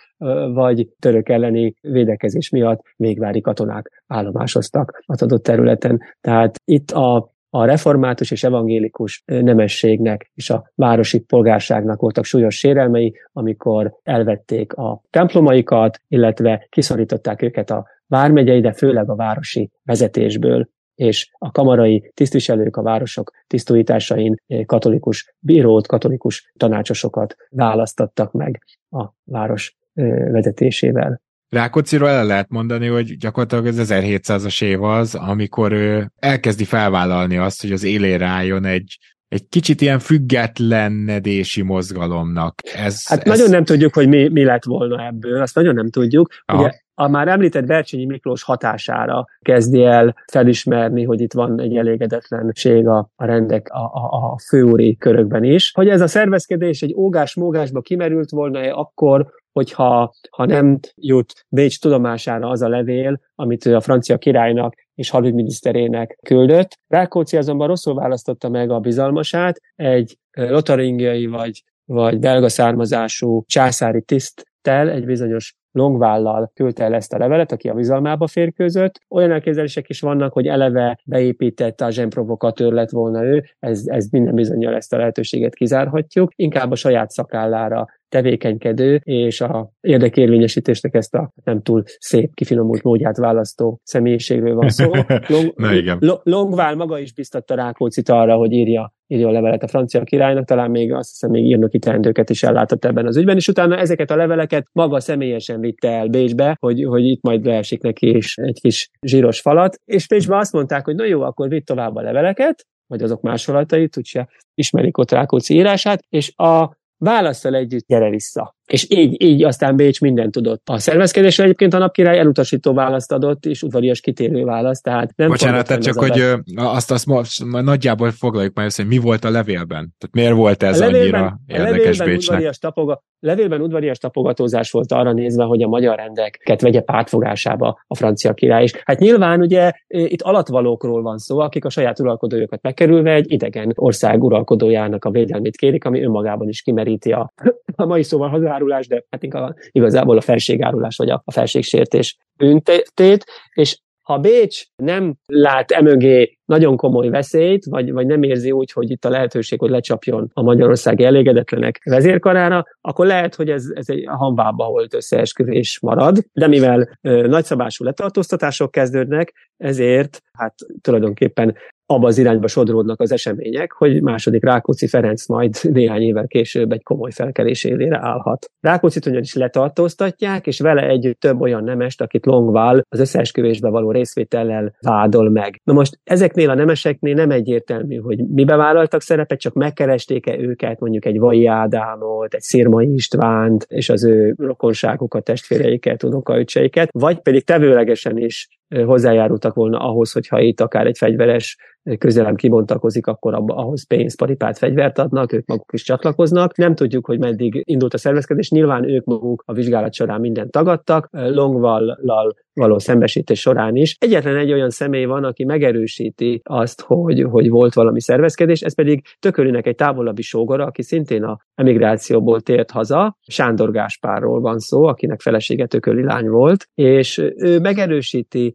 vagy török elleni védekezés miatt végvári katonák állomásoztak az adott területen. Tehát itt a a református és evangélikus nemességnek és a városi polgárságnak voltak súlyos sérelmei, amikor elvették a templomaikat, illetve kiszorították őket a vármegyei, de főleg a városi vezetésből és a kamarai tisztviselők a városok tisztújításain eh, katolikus bírót, katolikus tanácsosokat választattak meg a város eh, vezetésével. Rákócziról el lehet mondani, hogy gyakorlatilag ez 1700-as év az, amikor ő elkezdi felvállalni azt, hogy az élére álljon egy egy kicsit ilyen függetlenedési mozgalomnak. Ez, hát ez... nagyon nem tudjuk, hogy mi, mi lett volna ebből, azt nagyon nem tudjuk. Aha. Ugye a már említett Bercsényi Miklós hatására kezdi el felismerni, hogy itt van egy elégedetlenség a, a rendek a, a, a főúri körökben is. Hogy ez a szervezkedés egy ógás-mógásba kimerült volna akkor, hogyha ha nem jut Bécs tudomására az a levél, amit a francia királynak és hadügyminiszterének küldött. Rákóczi azonban rosszul választotta meg a bizalmasát, egy lotaringiai vagy, vagy belga származású császári tiszttel, egy bizonyos Longvállal küldte el ezt a levelet, aki a bizalmába férkőzött. Olyan elképzelések is vannak, hogy eleve beépített a zsemprovokatőr lett volna ő, ez, ez minden bizonyal ezt a lehetőséget kizárhatjuk. Inkább a saját szakállára tevékenykedő, és a érdekérvényesítésnek ezt a nem túl szép, kifinomult módját választó személyiségről van szó. Long, Na, igen. Longvál maga is biztatta Rákócit arra, hogy írja, írja a levelet a francia királynak, talán még azt hiszem még írnoki teendőket is ellátott ebben az ügyben, és utána ezeket a leveleket maga személyesen vitte el Bécsbe, hogy, hogy itt majd leesik neki is egy kis zsíros falat, és Bécsbe azt mondták, hogy na jó, akkor vitt tovább a leveleket, vagy azok másolatait, úgyse ismerik ott Rákóczi írását, és a válaszsal együtt gyere vissza. És így, így aztán Bécs mindent tudott. A szervezkedésre egyébként a napkirály elutasító választ adott, és udvarias kitérő választ, tehát nem Bocsánat, tehát csak, hogy azt, azt most nagyjából foglaljuk már össze, hogy mi volt a levélben? Tehát miért volt ez a levélben, annyira érdekes a levélben Bécsnek? Udvarias tapoga, levélben udvarias tapogatózás volt arra nézve, hogy a magyar rendeket vegye pártfogásába a francia király is. Hát nyilván ugye itt alatvalókról van szó, akik a saját uralkodójukat megkerülve egy idegen ország uralkodójának a védelmét kérik, ami önmagában is kimeríti a, a mai szóval árulás, de hát inkább igazából a felségárulás vagy a, a felségsértés büntetét, és Ha Bécs nem lát emögé nagyon komoly veszélyt, vagy, vagy nem érzi úgy, hogy itt a lehetőség, hogy lecsapjon a magyarországi elégedetlenek vezérkarára, akkor lehet, hogy ez, ez egy hanvába volt összeesküvés marad, de mivel ö, nagyszabású letartóztatások kezdődnek, ezért hát tulajdonképpen abba az irányba sodródnak az események, hogy második Rákóczi Ferenc majd néhány évvel később egy komoly felkelés élére állhat. Rákóczit ugyanis letartóztatják, és vele együtt több olyan nemest, akit Longval az összeesküvésbe való részvétellel vádol meg. Na most ezeknél a nemeseknél nem egyértelmű, hogy mibe vállaltak szerepet, csak megkeresték-e őket, mondjuk egy Vai Ádámot, egy Szirmai Istvánt, és az ő rokonságokat, testvéreiket, unokaöcseiket, vagy pedig tevőlegesen is hozzájárultak volna ahhoz, hogyha itt akár egy fegyveres közelem kibontakozik, akkor abba, ahhoz pénzt, paripát, fegyvert adnak, ők maguk is csatlakoznak. Nem tudjuk, hogy meddig indult a szervezkedés. Nyilván ők maguk a vizsgálat során mindent tagadtak, Longvallal való szembesítés során is. Egyetlen egy olyan személy van, aki megerősíti azt, hogy, hogy volt valami szervezkedés, ez pedig Tökölinek egy távolabbi sógora, aki szintén a emigrációból tért haza. Sándor Gáspárról van szó, akinek felesége Tököli lány volt, és ő megerősíti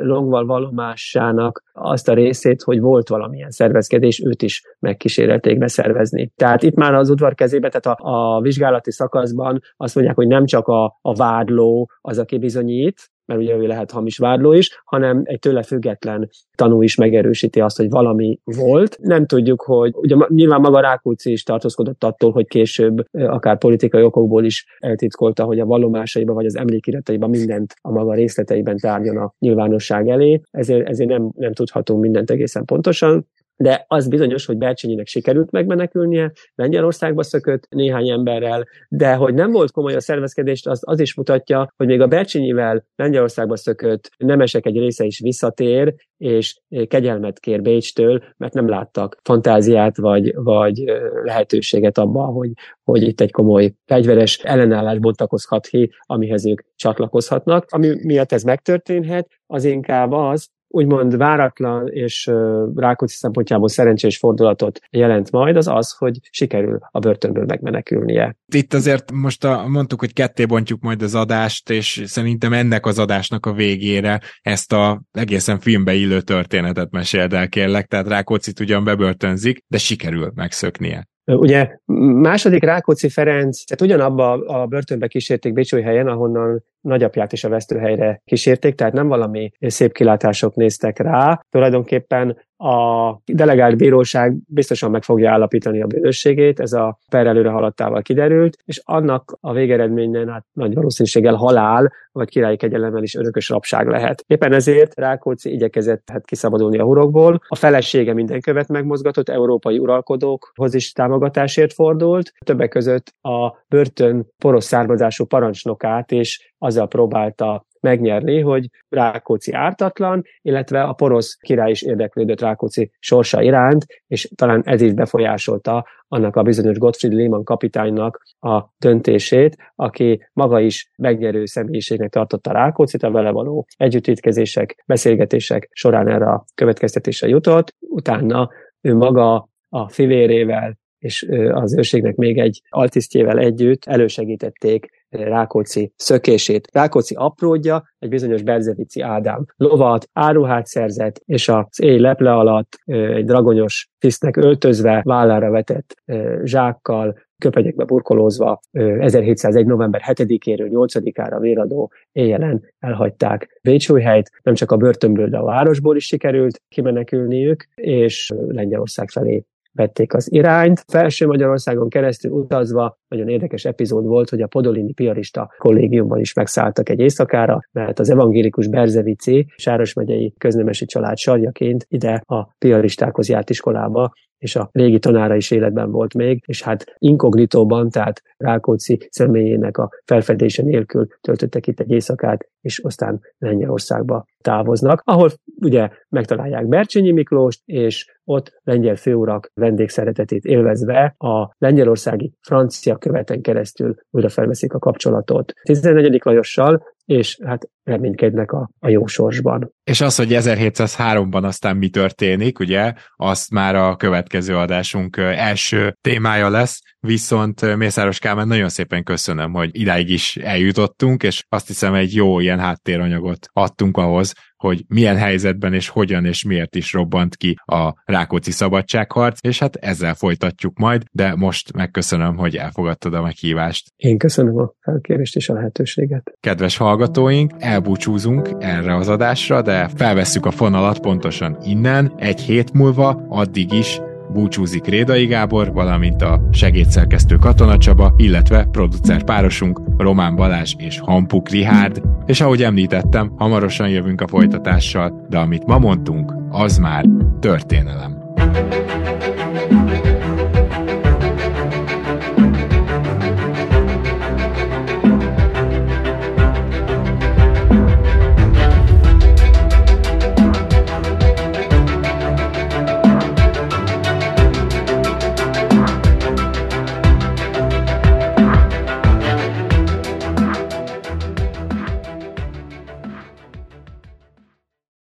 Longval valomásának azt a részét, hogy volt valamilyen szervezkedés, őt is megkísérelték beszervezni. Tehát itt már az udvar kezébe, tehát a, a vizsgálati szakaszban azt mondják, hogy nem csak a, a vádló az, aki bizonyít, mert ugye ő lehet hamis vádló is, hanem egy tőle független tanú is megerősíti azt, hogy valami volt. Nem tudjuk, hogy ugye nyilván maga Rákóczi is tartózkodott attól, hogy később akár politikai okokból is eltitkolta, hogy a vallomásaiba vagy az emlékirataiba mindent a maga részleteiben tárgyon a nyilvánosság elé, ezért, ezért nem, nem tudhatunk mindent egészen pontosan de az bizonyos, hogy Bercsényinek sikerült megmenekülnie, Lengyelországba szökött néhány emberrel, de hogy nem volt komoly a szervezkedés, az, az is mutatja, hogy még a Bercsényivel Lengyelországba szökött nemesek egy része is visszatér, és kegyelmet kér Bécstől, mert nem láttak fantáziát vagy, vagy lehetőséget abban, hogy, hogy itt egy komoly fegyveres ellenállás bontakozhat ki, amihez ők csatlakozhatnak. Ami miatt ez megtörténhet, az inkább az, úgymond váratlan és Rákóczi szempontjából szerencsés fordulatot jelent majd, az az, hogy sikerül a börtönből megmenekülnie. Itt azért most a, mondtuk, hogy ketté bontjuk majd az adást, és szerintem ennek az adásnak a végére ezt a egészen filmbe illő történetet meséld el, kérlek, tehát Rákóczit ugyan bebörtönzik, de sikerül megszöknie. Ugye második Rákóczi Ferenc, tehát ugyanabba a börtönbe kísérték Bécsúj helyen, ahonnan nagyapját is a vesztőhelyre kísérték, tehát nem valami szép kilátások néztek rá. Tulajdonképpen a delegált bíróság biztosan meg fogja állapítani a bűnösségét, ez a per előre haladtával kiderült, és annak a végeredményen hát nagy valószínűséggel halál, vagy királyi kegyelemmel is örökös rabság lehet. Éppen ezért Rákóczi igyekezett hát kiszabadulni a hurokból. A felesége minden követ megmozgatott, európai uralkodókhoz is támogatásért fordult, többek között a börtön poros származású parancsnokát és azzal próbálta megnyerni, hogy Rákóczi ártatlan, illetve a porosz király is érdeklődött Rákóczi sorsa iránt, és talán ez is befolyásolta annak a bizonyos Gottfried Lehmann kapitánynak a döntését, aki maga is megnyerő személyiségnek tartotta Rákóczit, a vele való együttítkezések, beszélgetések során erre a következtetésre jutott. Utána ő maga a fivérével és az őrségnek még egy altisztjével együtt elősegítették Rákóczi szökését. Rákóczi apródja, egy bizonyos Berzevici Ádám lovat, áruhát szerzett, és az éj leple alatt egy dragonyos tisztnek öltözve, vállára vetett zsákkal, köpenyekbe burkolózva 1701. november 7-éről 8-ára véradó éjjelen elhagyták Bécsújhelyt, nem csak a börtönből, de a városból is sikerült kimenekülniük, és Lengyelország felé vették az irányt. Felső Magyarországon keresztül utazva nagyon érdekes epizód volt, hogy a Podolini piarista kollégiumban is megszálltak egy éjszakára, mert az evangélikus Berzevici Sáros megyei köznemesi család sarjaként ide a piaristákhoz járt iskolába, és a régi tanára is életben volt még, és hát inkognitóban, tehát Rákóczi személyének a felfedése nélkül töltöttek itt egy éjszakát, és aztán Lengyelországba távoznak, ahol ugye megtalálják Bercsényi Miklóst, és ott lengyel főurak vendégszeretetét élvezve a lengyelországi francia követen keresztül újra felveszik a kapcsolatot. 14. Lajossal és hát reménykednek a, a jó sorsban. És az, hogy 1703-ban aztán mi történik, ugye, azt már a következő adásunk első témája lesz, viszont Mészáros Kálmán nagyon szépen köszönöm, hogy idáig is eljutottunk, és azt hiszem egy jó ilyen háttéranyagot adtunk ahhoz, hogy milyen helyzetben és hogyan és miért is robbant ki a Rákóczi szabadságharc, és hát ezzel folytatjuk majd, de most megköszönöm, hogy elfogadtad a meghívást. Én köszönöm a felkérést és a lehetőséget. Kedves hallgatóink, elbúcsúzunk erre az adásra, de felvesszük a fonalat pontosan innen, egy hét múlva, addig is búcsúzik Rédai Gábor, valamint a segédszerkesztő Katona Csaba, illetve producer párosunk Román Balázs és Hampuk Rihárd, és ahogy említettem, hamarosan jövünk a folytatással, de amit ma mondtunk, az már történelem.